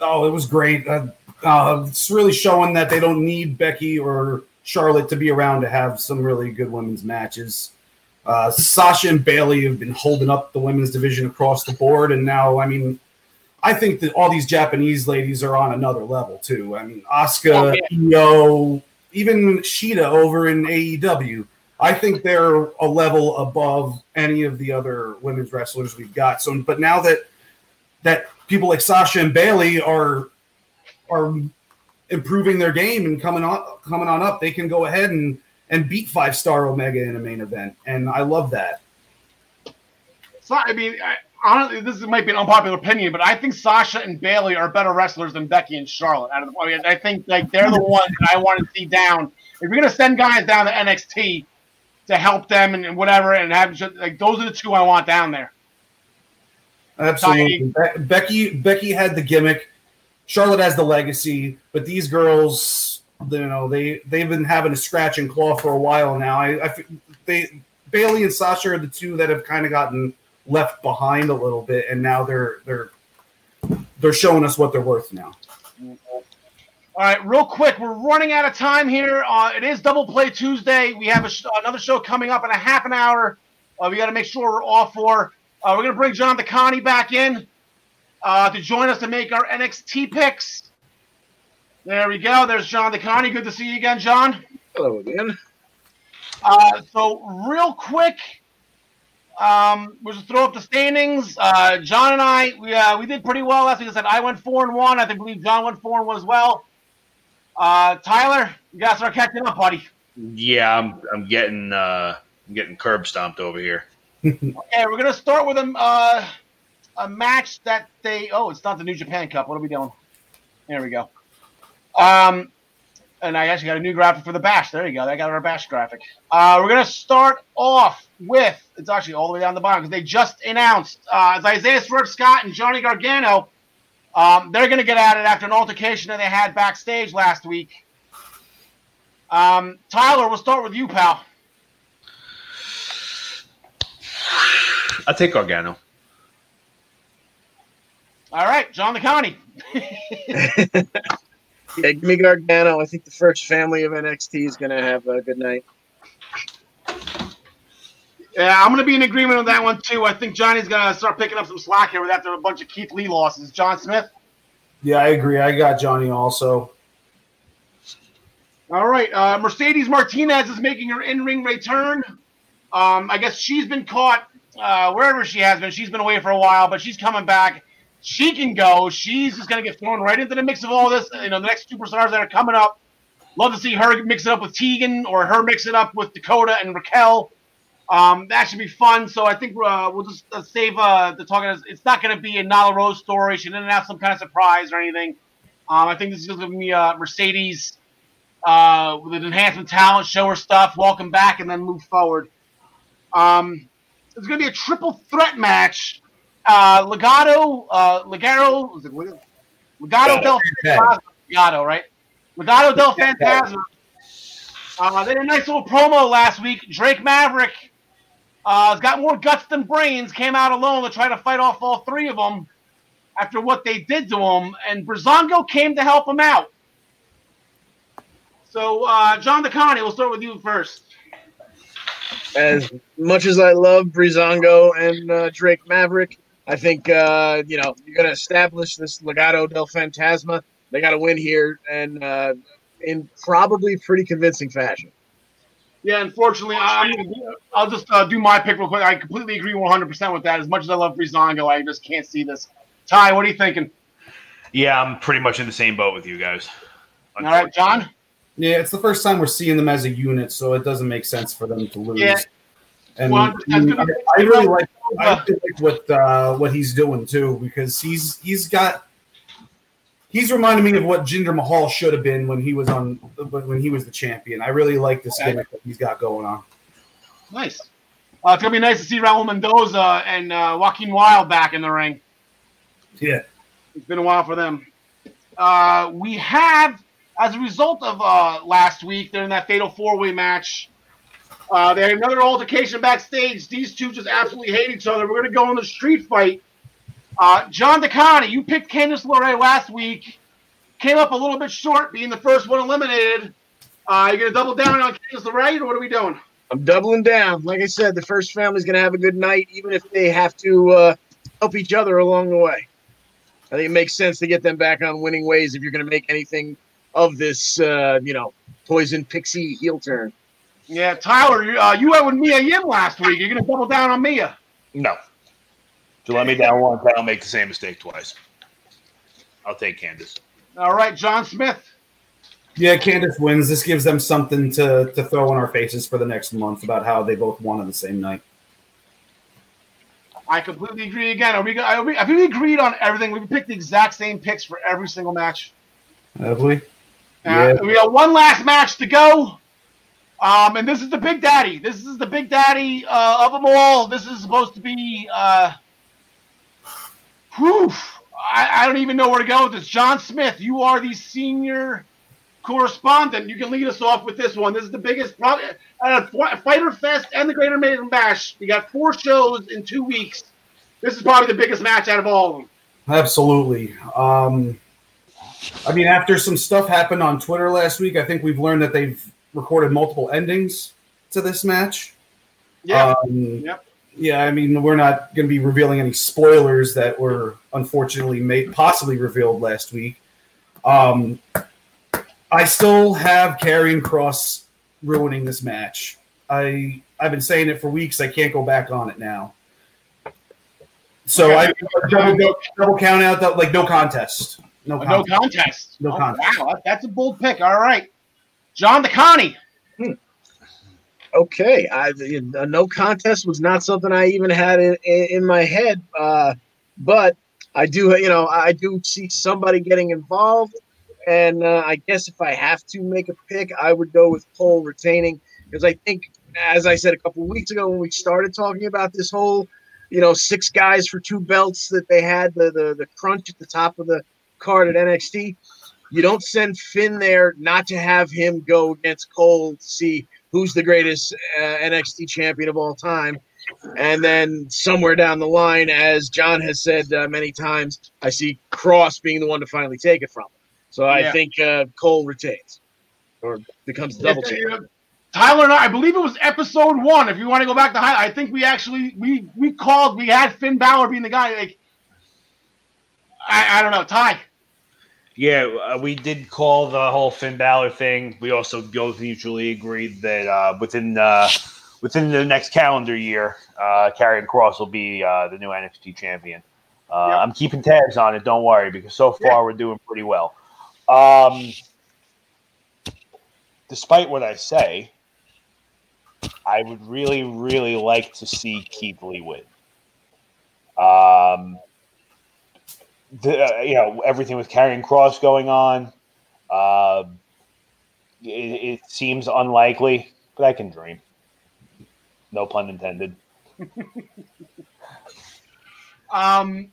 Oh, it was great. Uh, uh, it's really showing that they don't need Becky or Charlotte to be around to have some really good women's matches. Uh, Sasha and Bayley have been holding up the women's division across the board, and now, I mean, I think that all these Japanese ladies are on another level too. I mean, Asuka, Io, even Shida over in AEW. I think they're a level above any of the other women's wrestlers we've got. So, but now that that people like Sasha and Bayley are are improving their game and coming on coming on up, they can go ahead and and beat five star Omega in a main event, and I love that. So, I mean, I, honestly, this might be an unpopular opinion, but I think Sasha and Bayley are better wrestlers than Becky and Charlotte. Out of the, I, mean, I think like they're the ones that I want to see down. If you're gonna send guys down to NXT to help them and, and whatever, and have like those are the two I want down there. Absolutely, Be- Becky Becky had the gimmick. Charlotte has the legacy, but these girls, you know, they they've been having a scratch and claw for a while now. I they Bayley and Sasha are the two that have kind of gotten left behind a little bit, and now they're they're they're showing us what they're worth now. All right, real quick, we're running out of time here. Uh, it is Double Play Tuesday. We have sh- another show coming up in a half an hour. Uh, we got to make sure we're all for. Uh, we're to bring John DeConti back in uh, to join us to make our NXT picks. There we go. There's John DeConti. Good to see you again, John. Hello again. Uh, so, real quick, um, we'll just throw up the standings. Uh, John and I, we, uh, we did pretty well last week. I said I went four and one. I think believe John went four and one as well. Uh, Tyler, you got to start catching up, buddy. Yeah, I'm I'm getting uh, I'm getting curb stomped over here. Okay, we're gonna start with a uh, a match that they. Oh, it's not the New Japan Cup. What are we doing? There we go. Um, and I actually got a new graphic for the Bash. There you go. I got our Bash graphic. Uh, we're gonna start off with. It's actually all the way down the bottom because they just announced uh, it's Isaiah Swerve Scott and Johnny Gargano. Um, they're gonna get at it after an altercation that they had backstage last week. Um, Tyler, we'll start with you, pal. I'll take Gargano. All right, John DeConti. Yeah, give me Gargano. I think the first family of NXT is going to have a good night. Yeah, I'm going to be in agreement on that one too. I think Johnny's going to start picking up some slack here with after a bunch of Keith Lee losses. John Smith. Yeah, I agree. I got Johnny also. All right, uh, Mercedes Martinez is making her in-ring return. Um, I guess she's been caught uh, wherever she has been. She's been away for a while, but she's coming back. She can go. She's just going to get thrown right into the mix of all this. You know, the next superstars that are coming up. Love to see her mix it up with Tegan or her mix it up with Dakota and Raquel. Um, that should be fun. So I think uh, we'll just uh, save uh, the talking. It's not going to be a Nyla Rose story. She didn't have some kind of surprise or anything. Um, I think this is going to be uh, Mercedes uh, with an enhancement talent, show her stuff, welcome back, and then move forward. Um, it's going to be a triple threat match uh, Legato, uh, Legaro, was it Legado del Fantasma, Legato, right? Legado del Fantasma. Uh, they had a nice little promo last week. Drake Maverick uh, has got more guts than brains. Came out alone to try to fight off all three of them after what they did to him, and Breezango came to help him out. So, uh, John DeConti, we'll start with you first. As much as I love Breezango and uh, Drake Maverick, I think uh, you know you're going to establish this Legado del Fantasma. They got to win here, and uh, in probably pretty convincing fashion. Yeah, unfortunately, I, I'll just uh, do my pick real quick. I completely agree 100% with that. As much as I love Breezango, I just can't see this. Ty, what are you thinking? Yeah, I'm pretty much in the same boat with you guys. All right, John. Yeah, it's the first time we're seeing them as a unit, so it doesn't make sense for them to lose. Yeah. And Well, I, that's gonna be- I really like I really like what uh, what he's doing too because he's he's got he's reminding me of what Jinder Mahal should have been when he was on when he was the champion. I really like this Okay. gimmick that he's got going on. Nice. Uh, it's gonna be nice to see Raul Mendoza and uh, Joaquin Wilde back in the ring. Yeah. It's been a while for them. Uh, we have, as a result of uh, last week during that fatal four-way match, uh, they had another altercation backstage. These two just absolutely hate each other. We're gonna go in the street fight. Uh, John DeConti, you picked Candice LeRae last week. Came up a little bit short, being the first one eliminated. Uh, you gonna double down on Candice LeRae, or what are we doing? I'm doubling down. Like I said, the first family's going to have a good night, even if they have to uh, help each other along the way. I think it makes sense to get them back on winning ways if you're going to make anything of this, uh, you know, poison pixie heel turn. Yeah, Tyler, you, uh, you went with Mia Yim last week. You're gonna double down on Mia. No. To let me down once, time, I'll make the same mistake twice. I'll take Candice. All right, John Smith. Yeah, Candice wins. This gives them something to, to throw in our faces for the next month about how they both won on the same night. I completely agree again. Are we? Are we? Have we agreed on everything? We picked the exact same picks for every single match. Have we? Uh, Yeah. We got one last match to go. Um, and this is the Big Daddy. This is the Big Daddy uh, of them all. This is supposed to be. Uh, whew, I, I don't even know where to go with this. John Smith, you are the senior correspondent. You can lead us off with this one. This is the biggest, probably uh, Fyter Fest and the Great American Bash. We got four shows in two weeks. This is probably the biggest match out of all of them. Absolutely. Um, I mean, after some stuff happened on Twitter last week, I think we've learned that they've recorded multiple endings to this match. Yeah. Um, Yep. Yeah, I mean, we're not going to be revealing any spoilers that were unfortunately made, possibly revealed last week. Um, I still have Karrion Cross ruining this match. I I've been saying it for weeks. I can't go back on it now. So I double, double count out that like no contest. No A no contest. contest. No Oh, contest. Wow, that's a bold pick. All right. John DeConti. Okay, I, a no contest was not something I even had in, in, in my head, uh, but I do, you know, I do see somebody getting involved, and uh, I guess if I have to make a pick, I would go with Cole retaining because I think, as I said a couple weeks ago when we started talking about this whole, you know, six guys for two belts that they had the the, the crunch at the top of the card at NXT. You don't send Finn there not to have him go against Cole to see who's the greatest uh, NXT champion of all time. And then somewhere down the line, as John has said uh, many times, I see Cross being the one to finally take it from him. So I Yeah. think uh, Cole retains or becomes the double champion. Tyler and I, I believe it was episode one. If you want to go back to highlight, I think we actually we we called we had Finn Balor being the guy. Like, I, I don't know, Ty. Yeah, uh, we did call the whole Finn Balor thing. We also both mutually agreed that uh, within uh, within the next calendar year, uh, Karrion Cross will be uh, the new NXT champion. Uh, Yep. I'm keeping tabs on it. Don't worry, because so far we're doing pretty well. Um, despite what I say, I would really, really like to see Keith Lee win. Um, the, uh, you know everything with Karrion Cross going on. Uh, it, it seems unlikely, but I can dream. No pun intended. Um,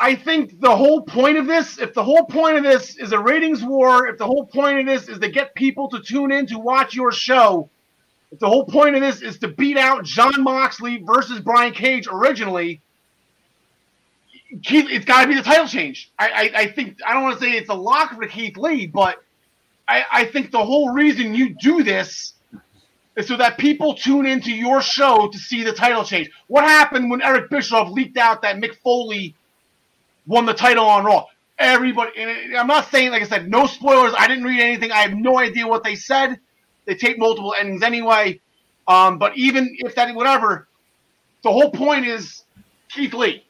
I think the whole point of this, if the whole point of this is a ratings war, if the whole point of this is to get people to tune in to watch your show, if the whole point of this is to beat out Jon Moxley versus Brian Cage originally, Keith, it's got to be the title change. I, I, I think I don't want to say it's a lock for Keith Lee, but I, I think the whole reason you do this is so that people tune into your show to see the title change. What happened when Eric Bischoff leaked out that Mick Foley won the title on Raw? Everybody, I'm not saying, like I said, no spoilers. I didn't read anything. I have no idea what they said. They take multiple endings anyway. Um, but even if that, whatever, the whole point is Keith Lee.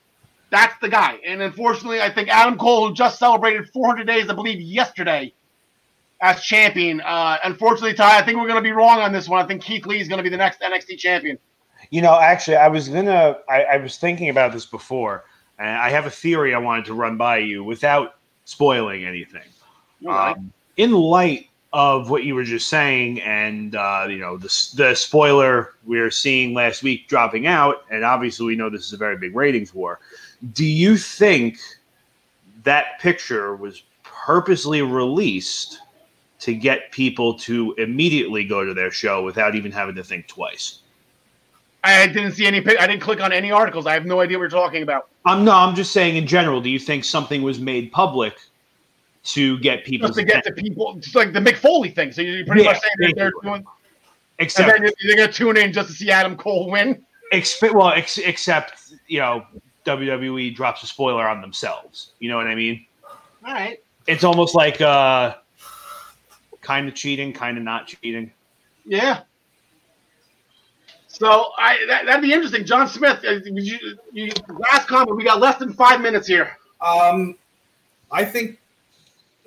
That's the guy. And unfortunately, I think Adam Cole, who just celebrated 400 days, I believe, yesterday as champion. Uh, unfortunately, Ty, I think we're going to be wrong on this one. I think Keith Lee is going to be the next NXT champion. You know, actually, I was gonna. I, I was thinking about this before, and I have a theory I wanted to run by you without spoiling anything. Right. Um, in light of what you were just saying, and uh, you know the the spoiler we are seeing last week dropping out, and obviously we know this is a very big ratings war. Do you think that picture was purposely released to get people to immediately go to their show without even having to think twice? I didn't see any. I didn't click on any articles. I have no idea what you're talking about. I'm no, I'm just saying in general. Do you think something was made public to get people Just to get the people, it's like the Mick Foley thing. So you're pretty Yeah, much saying that they're doing, except and then they're going to tune in just to see Adam Cole win. expe- well, ex- except you know WWE drops a spoiler on themselves. You know what I mean? All right. It's almost like uh, kind of cheating, kind of not cheating. Yeah. So I that, that'd be interesting. John Smith, uh, you, you, last comment. We got less than five minutes here. Um, I think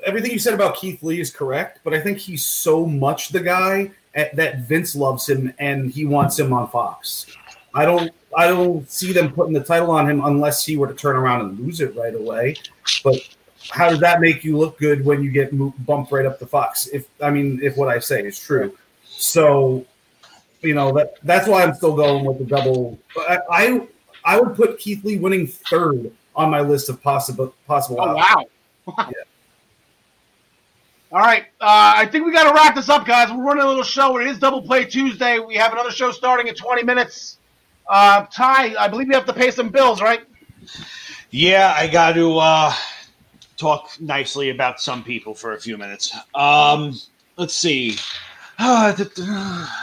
everything you said about Keith Lee is correct, but I think he's so much the guy at, that Vince loves him and he wants him on Fox. I don't, I don't see them putting the title on him unless he were to turn around and lose it right away. But how does that make you look good when you get bumped right up the Fox? If I mean, if what I say is true, so you know that that's why I'm still going with the double. I I, I would put Keith Lee winning third on my list of possible possible. Oh outcomes. wow. All right. Uh, I think we got to wrap this up, guys. We're running a little show. It is Double Play Tuesday. We have another show starting in 20 minutes. Uh, Ty, I believe you have to pay some bills, right? Yeah, I got to uh, talk nicely about some people for a few minutes. Um, let's see. Uh, th- th-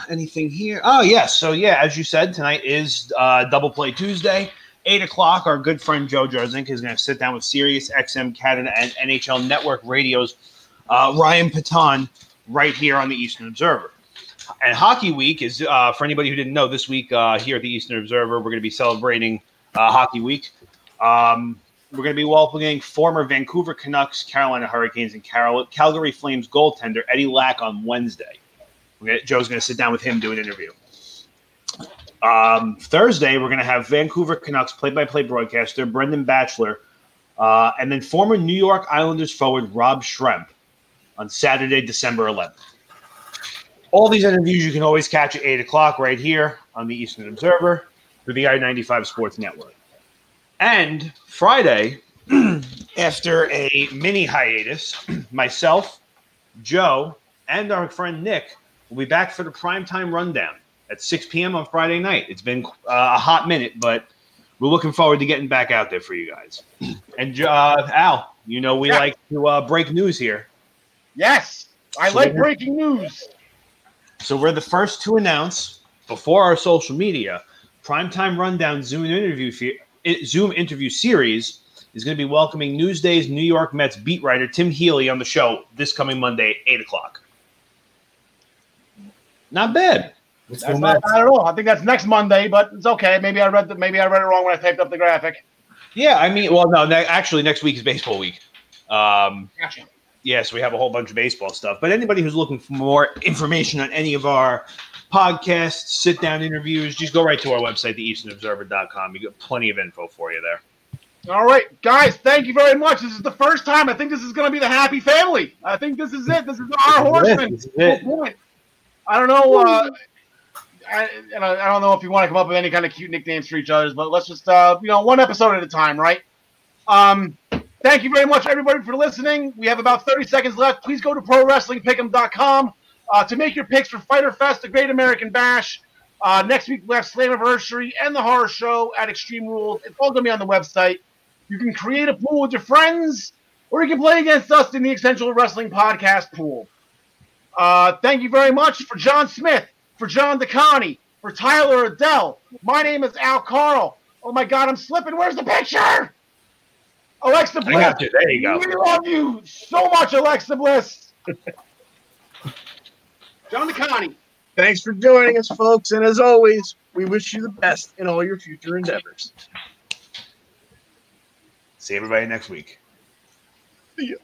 anything here? Oh, yes. So, yeah, as you said, tonight is uh, Double Play Tuesday. 8 o'clock, our good friend Joe Jerzink is going to sit down with Sirius XM Canada and NHL Network Radio's uh, Ryan Patan right here on the Eastern Observer. And Hockey Week is, uh, for anybody who didn't know, this week uh, here at the Eastern Observer, we're going to be celebrating uh, Hockey Week. Um, we're going to be welcoming former Vancouver Canucks, Carolina Hurricanes, and Carol- Calgary Flames goaltender Eddie Lack on Wednesday. Gonna, Joe's going to sit down with him, do an interview. Um, Thursday, we're going to have Vancouver Canucks play-by-play broadcaster Brendan Batchelor, uh, and then former New York Islanders forward Rob Schremp on Saturday, December 11th. All these interviews you can always catch at 8 o'clock right here on the Eastern Observer for the I-95 Sports Network. And Friday, after a mini hiatus, myself, Joe, and our friend Nick will be back for the primetime rundown at 6 p.m. on Friday night. It's been uh, a hot minute, but we're looking forward to getting back out there for you guys. And uh, Al, you know we Yeah. like to uh, break news here. Yes. I So like breaking news. So we're the first to announce before our social media primetime rundown Zoom interview fe- Zoom interview series is going to be welcoming Newsday's New York Mets beat writer Tim Healey on the show this coming Monday, eight o'clock. Not bad. Let's That's not bad at all. I think that's next Monday, but it's okay. Maybe I read the, maybe I read it wrong when I typed up the graphic. Yeah, I mean, well, no, ne- actually, next week is baseball week. Um, Gotcha. Yes, we have a whole bunch of baseball stuff. But anybody who's looking for more information on any of our podcasts, sit down interviews, just go right to our website, theeasternobserver.com. You get plenty of info for you there. All right, guys, thank you very much. This is the first time. I think this is going to be the happy family. I think this is it. This is our This is it. horseman. This is it. I don't know. Uh, I, and I, I don't know if you want to come up with any kind of cute nicknames for each other, but let's just uh, you know one episode at a time, right? Um, thank you very much, everybody, for listening. We have about 30 seconds left. Please go to ProWrestlingPick'em.com uh, to make your picks for Fyter Fest, the Great American Bash. Uh, next week we have Slammiversary and the Horror Show at Extreme Rules. It's all going to be on the website. You can create a pool with your friends, or you can play against us in the Essential Wrestling Podcast pool. Uh, thank you very much for John Smith, for John DeConti, for Tyler Adele. My name is Al Carl. Oh my God, I'm slipping. Where's the picture? Alexa I got you. There you go. We love you so much, Alexa Bliss. John DeConti. Thanks for joining us, folks. And as always, we wish you the best in all your future endeavors. See everybody next week. See ya.